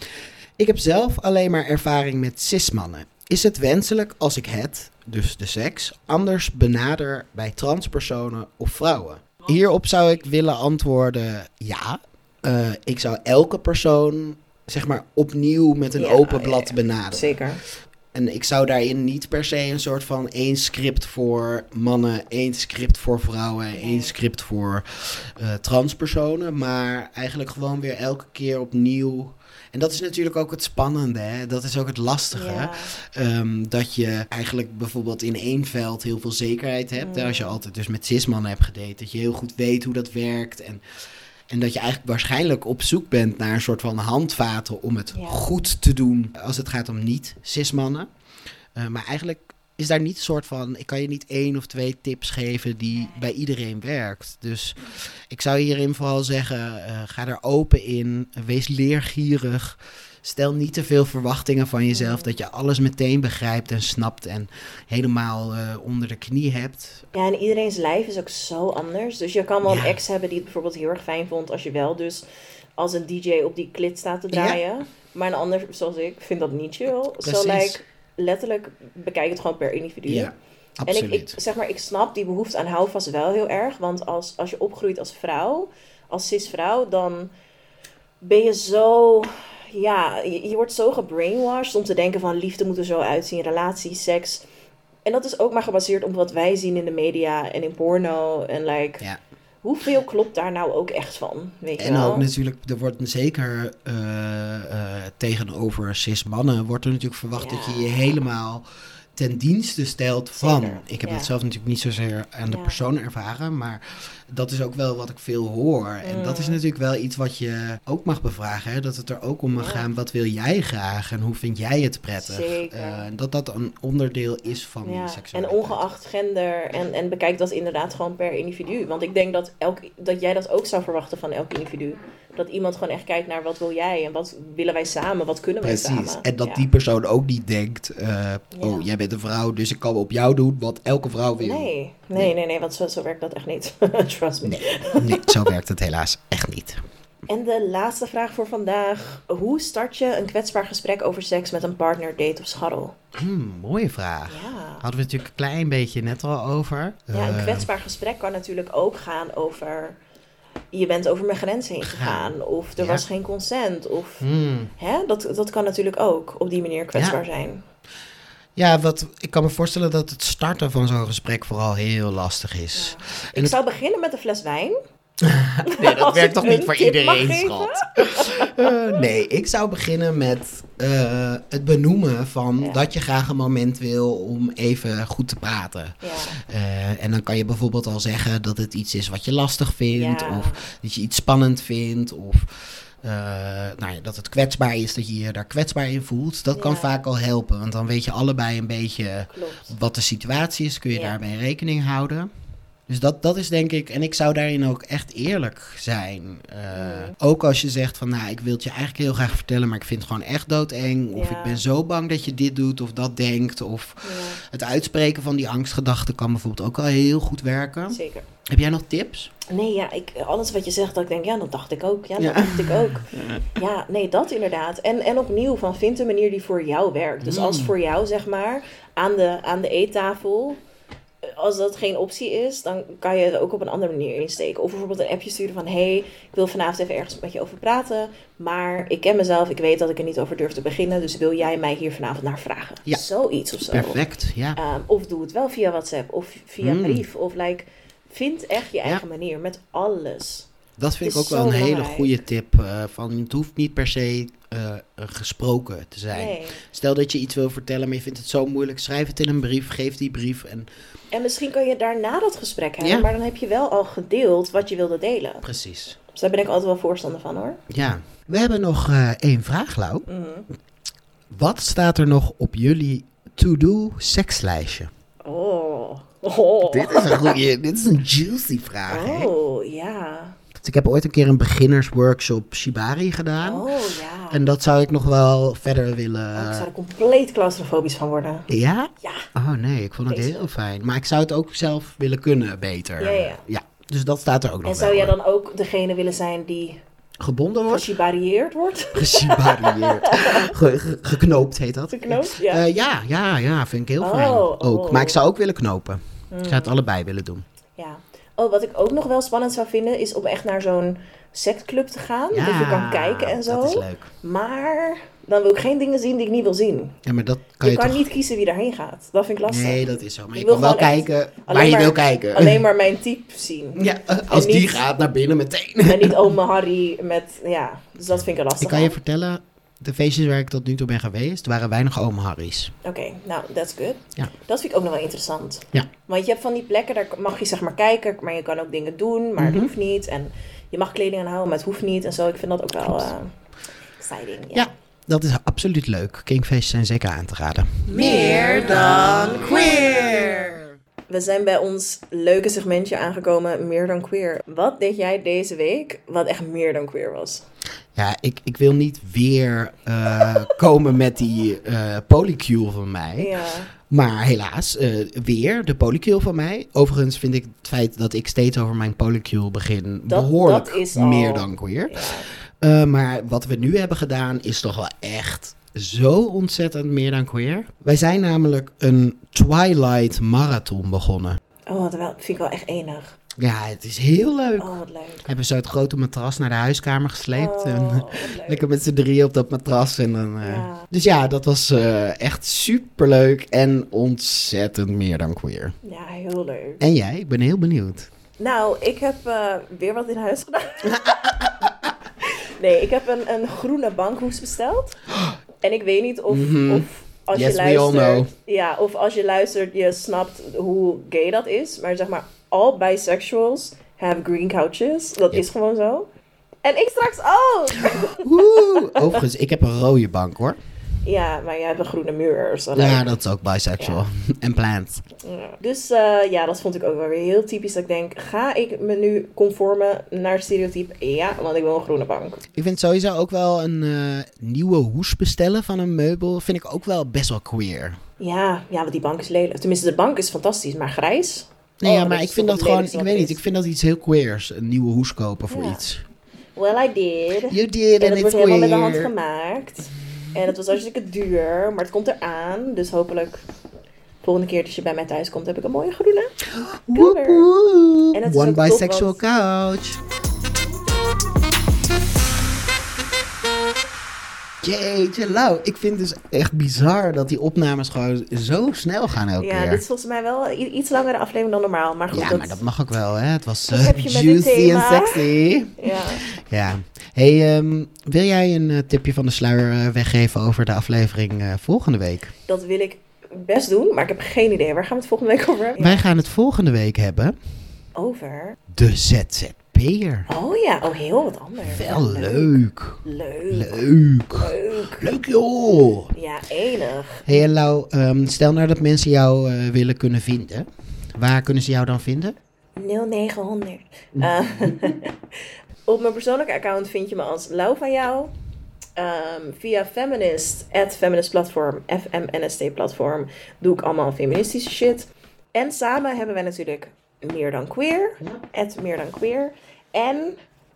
ik heb zelf alleen maar ervaring met cismannen. Is het wenselijk als ik het, dus de seks, anders benader bij transpersonen of vrouwen? Hierop zou ik willen antwoorden ja. Eh, ik zou elke persoon, zeg maar, opnieuw met een Ja, open blad ja. benaderen. Zeker. En ik zou daarin niet per se een soort van één script voor mannen, één script voor vrouwen, één script voor eh, transpersonen. Maar eigenlijk gewoon weer elke keer opnieuw. En dat is natuurlijk ook het spannende, hè? dat is ook het lastige. Ja. Ehm, dat je eigenlijk bijvoorbeeld in één veld heel veel zekerheid hebt. hè, Mm. Als je altijd dus met cismannen hebt gedate. Dat je heel goed weet hoe dat werkt. En, en dat je eigenlijk waarschijnlijk op zoek bent naar een soort van handvaten om het Ja. goed te doen. Als het gaat om niet-cismannen. Eh, maar eigenlijk is daar niet een soort van... Ik kan je niet één of twee tips geven die bij iedereen werkt. Dus ik zou hierin vooral zeggen, eh, ga er open in. Wees leergierig. Stel niet te veel verwachtingen van jezelf. Dat je alles meteen begrijpt en snapt en helemaal eh, onder de knie hebt. Ja, en iedereen's lijf is ook zo anders. Dus je kan wel Ja. een ex hebben die het bijvoorbeeld heel erg fijn vond als je wel dus als een DJ op die klit staat te draaien. Maar een ander, zoals ik, vindt dat niet chill. Zo Precies. like, letterlijk bekijk het gewoon per individu. Ja, En absoluut. ik, ik, zeg maar, ik snap die behoefte aan houvast wel heel erg. Want als, als je opgroeit als vrouw, als cis-vrouw, dan ben je zo... Ja, je, je wordt zo gebrainwashed om te denken van liefde moet er zo uitzien, relatie, seks. En dat is ook maar gebaseerd op wat wij zien in de media en in porno. En like, Ja. Hoeveel klopt daar nou ook echt van? Weet je En wel? ook natuurlijk, er wordt zeker eh, eh, tegenover cis-mannen, wordt er natuurlijk verwacht Ja. dat je je helemaal ten dienste stelt van. Zeker, Ik heb ja. dat zelf natuurlijk niet zozeer aan de persoon ervaren, maar dat is ook wel wat ik veel hoor. En dat is Mm. natuurlijk wel iets wat je ook mag bevragen. Hè? Dat het er ook om mag gaan, wat wil jij graag en hoe vind jij het prettig? Zeker. Eh, dat dat een onderdeel is van Ja, en seksualiteit. ongeacht gender. En, en bekijk dat inderdaad gewoon per individu. Want ik denk dat, elk, dat jij dat ook zou verwachten van elk individu. Dat iemand gewoon echt kijkt naar wat wil jij en wat willen wij samen, wat kunnen wij Precies. samen. En dat Ja. die persoon ook niet denkt: eh, Oh, jij bent een vrouw, dus ik kan op jou doen wat elke vrouw wil. Nee, nee, nee, nee, want zo, zo werkt dat echt niet. *laughs* Trust me. Nee, nee, zo werkt het helaas echt niet. En de laatste vraag voor vandaag. Hoe start je een kwetsbaar gesprek over seks met een partner, date of scharrel? Hmm, mooie vraag. Ja. Hadden we het natuurlijk een klein beetje net al over. Ja, een Eh, kwetsbaar gesprek kan natuurlijk ook gaan over... Je bent over mijn grens heen gegaan. Of er Ja. was geen consent. Of hmm. Hè? Dat, dat kan natuurlijk ook op die manier kwetsbaar zijn. Ja, wat, ik kan me voorstellen dat het starten van zo'n gesprek vooral heel lastig is. Ik het- zou beginnen met een fles wijn. *laughs* Nee, dat werkt toch niet voor iedereen, schat. Eh, nee, ik zou beginnen met eh, het benoemen van Ja. dat je graag een moment wil om even goed te praten. Ja. Eh, en dan kan je bijvoorbeeld al zeggen dat het iets is wat je lastig vindt, Ja. of dat je iets spannend vindt, of eh, nou ja, dat het kwetsbaar is, dat je je daar kwetsbaar in voelt. Dat kan vaak al helpen, want dan weet je allebei een beetje Klopt. wat de situatie is, kun je daarbij rekening houden. Dus dat, dat is denk ik, en ik zou daarin ook echt eerlijk zijn. Eh, Mm. Ook als je zegt van, nou, ik wil het je eigenlijk heel graag vertellen, maar ik vind het gewoon echt doodeng. Of Ja. ik ben zo bang dat je dit doet of dat denkt. Of Ja, het uitspreken van die angstgedachten kan bijvoorbeeld ook wel heel goed werken. zeker. Heb jij nog tips? Nee, ja, ik, alles wat je zegt, dat ik denk, ja, dat dacht ik ook. Ja, dat Ja. dacht ik ook. *laughs* Ja, nee, dat inderdaad. En, en opnieuw, van vind een manier die voor jou werkt. Dus als Mm. voor jou, zeg maar, aan de, aan de eettafel, als dat geen optie is, dan kan je het ook op een andere manier insteken. Of bijvoorbeeld een appje sturen van, hey, ik wil vanavond even ergens met je over praten, maar ik ken mezelf, ik weet dat ik er niet over durf te beginnen, dus wil jij mij hier vanavond naar vragen? Ja. Zoiets of zo. Perfect, ja. Ehm, of doe het wel via WhatsApp of via Mm. brief. Of like, vind echt je Ja. eigen manier met alles. Dat vind ik ook wel een hele goede tip. eh, van, het hoeft niet per se eh, gesproken te zijn. Nee. Stel dat je iets wil vertellen, maar je vindt het zo moeilijk. Schrijf het in een brief, geef die brief. En En misschien kan je daarna dat gesprek hebben, Ja. maar dan heb je wel al gedeeld wat je wilde delen. precies. Dus daar ben ik altijd wel voorstander van hoor. Ja. We hebben nog eh, één vraag, Lau. Mhm. Wat staat er nog op jullie to-do sekslijstje? Oh. Oh. *laughs* Dit is een goede, dit is een juicy vraag. hè? Oh, ja. Dus ik heb ooit een keer een beginnersworkshop Shibari gedaan. Oh, ja. En dat zou ik nog wel verder willen. Oh, ik zou er compleet claustrofobisch van worden. Ja? Ja. Oh nee, ik vond het Deze. heel fijn. Maar ik zou het ook zelf willen kunnen beter. Ja, ja. dus dat staat er ook nog En zou jij dan ook degene willen zijn die Gebonden wordt? gechibarieerd wordt? *laughs* Geshibarieerd. *laughs* Ge- ge- geknoopt heet dat. Geknoopt? Ja. Ja. ja, ja, ja, vind ik heel Oh, fijn. Ook. oh. Maar ik zou ook willen knopen. Mm. Ik zou het allebei willen doen. Ja. Oh, wat ik ook nog wel spannend zou vinden, is om echt naar zo'n sectclub te gaan. Ja, dat je kan kijken en zo. Dat is leuk. Maar dan wil ik geen dingen zien die ik niet wil zien. Ja, maar dat kan je je, kan toch... niet kiezen wie daarheen gaat. Dat vind ik lastig. Nee, dat is zo. Maar Ik je wil kan wel kijken waar je maar- wil kijken. Alleen maar mijn type zien. *laughs* Ja, als die gaat naar binnen meteen. En niet ome Harry met, ja, dus dat vind ik lastig. Ik kan je vertellen, de feestjes waar ik tot nu toe ben geweest, waren weinig oom Harry's. Oké, nou, that's good. Ja. Dat vind ik ook nog wel interessant. Ja. Want je hebt van die plekken, daar mag je zeg maar kijken, maar je kan ook dingen doen, maar Mhm. het hoeft niet. En je mag kleding aanhouden, maar het hoeft niet en zo. Ik vind dat ook wel eh, exciting. Ja. Ja. Dat is absoluut leuk. Kingfeests zijn zeker aan te raden. Meer dan queer. We zijn bij ons leuke segmentje aangekomen, meer dan queer. Wat deed jij deze week wat echt meer dan queer was? Ja, ik, ik wil niet weer eh, *laughs* komen met die eh polycule van mij. Ja. Maar helaas, eh, weer de polycule van mij. Overigens vind ik het feit dat ik steeds over mijn polycule begin Dat- behoorlijk dat is al- meer dan queer. ja. Maar wat we nu hebben gedaan is toch wel echt zo ontzettend meer dan queer. Wij zijn namelijk een Twilight Marathon begonnen. Oh, dat vind ik wel echt enig. Ja, het is heel leuk. Oh, wat leuk. Hebben ze het grote matras naar de huiskamer gesleept. Oh, en, leuk. Lekker met z'n drieën op dat matras. En dan, eh, Ja. Dus ja, dat was eh, echt superleuk en ontzettend meer dan queer. Ja, heel leuk. En jij? Ik ben heel benieuwd. Nou, ik heb eh, weer wat in huis gedaan. *laughs* nee, ik heb een, een groene bankhoes besteld. *gasps* En ik weet niet of, Mhm. of als Yes, je luistert... Ja, of als je luistert, je snapt hoe gay dat is. Maar zeg maar, all bisexuals have green couches. Dat Yep. is gewoon zo. En ik straks ook! *laughs* Woe! Overigens, ik heb een rode bank hoor. ja, maar jij hebt een groene muur. Zo Ja, dat is ook bisexual. *laughs* en plant. Ja. Dus eh, ja, dat vond ik ook wel weer heel typisch. Dat ik denk, ga ik me nu conformen naar stereotype? Ja, want ik wil een groene bank. Ik vind sowieso ook wel een eh, nieuwe hoes bestellen van een meubel. Vind ik ook wel best wel queer. Ja, ja, want die bank is lelijk. Tenminste, de bank is fantastisch, maar grijs? Nee, Oh, ja, dat maar ik vind dat gewoon, ik weet niet, ik vind dat iets heel queers. Een nieuwe hoes kopen voor Ja. iets. Well, I did. You did en het wordt helemaal met de hand gemaakt. En het was hartstikke duur, maar het komt eraan. Dus hopelijk, volgende keer als je bij mij thuis komt, heb ik een mooie groene. Woep. En One bisexual couch. Jeetje, Lau. Ik vind dus echt bizar dat die opnames gewoon zo snel gaan elke Ja, keer. dit is volgens mij wel iets langere aflevering dan normaal. Maar goed, ja, dat, maar dat mag ook wel, hè? Het was dit juicy en sexy. ja. Ja. Hey, ehm, wil jij een eh, tipje van de sluier eh, weggeven over de aflevering volgende week? dat wil ik best doen, maar ik heb geen idee. Waar gaan we het volgende week over hebben? Wij gaan het volgende week hebben. Over? De ZZP'er. Oh ja, oh heel wat anders. Wel Ja, leuk. Leuk. Leuk. Leuk. Leuk joh. Ja, enig. Hey Lau, ehm, stel nou dat mensen jou eh, willen kunnen vinden. Waar kunnen ze jou dan vinden? 0900. Eh, *laughs* op mijn persoonlijke account vind je me als Lau van jou. Ehm, via Feminist, at Feminist Platform, FMNST Platform, doe ik allemaal feministische shit. En samen hebben wij natuurlijk Meer dan Queer, at Meer dan Queer. En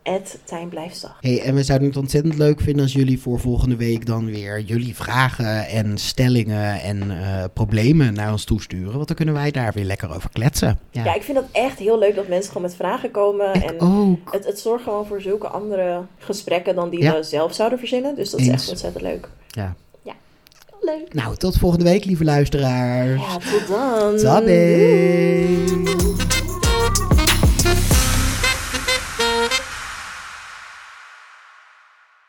at Tijn Blijft Zacht. Hey, en we zouden het ontzettend leuk vinden als jullie voor volgende week dan weer jullie vragen en stellingen en eh, problemen naar ons toesturen. Want dan kunnen wij daar weer lekker over kletsen. Ja, Ja, ik vind dat echt heel leuk dat mensen gewoon met vragen komen. ik en ook. het, het zorgt gewoon voor zulke andere gesprekken dan die Ja. we zelf zouden verzinnen. Dus dat is echt ontzettend leuk. Ja. Leuk. Nou, tot volgende week, lieve luisteraars. Ja, tot dan. Tabé.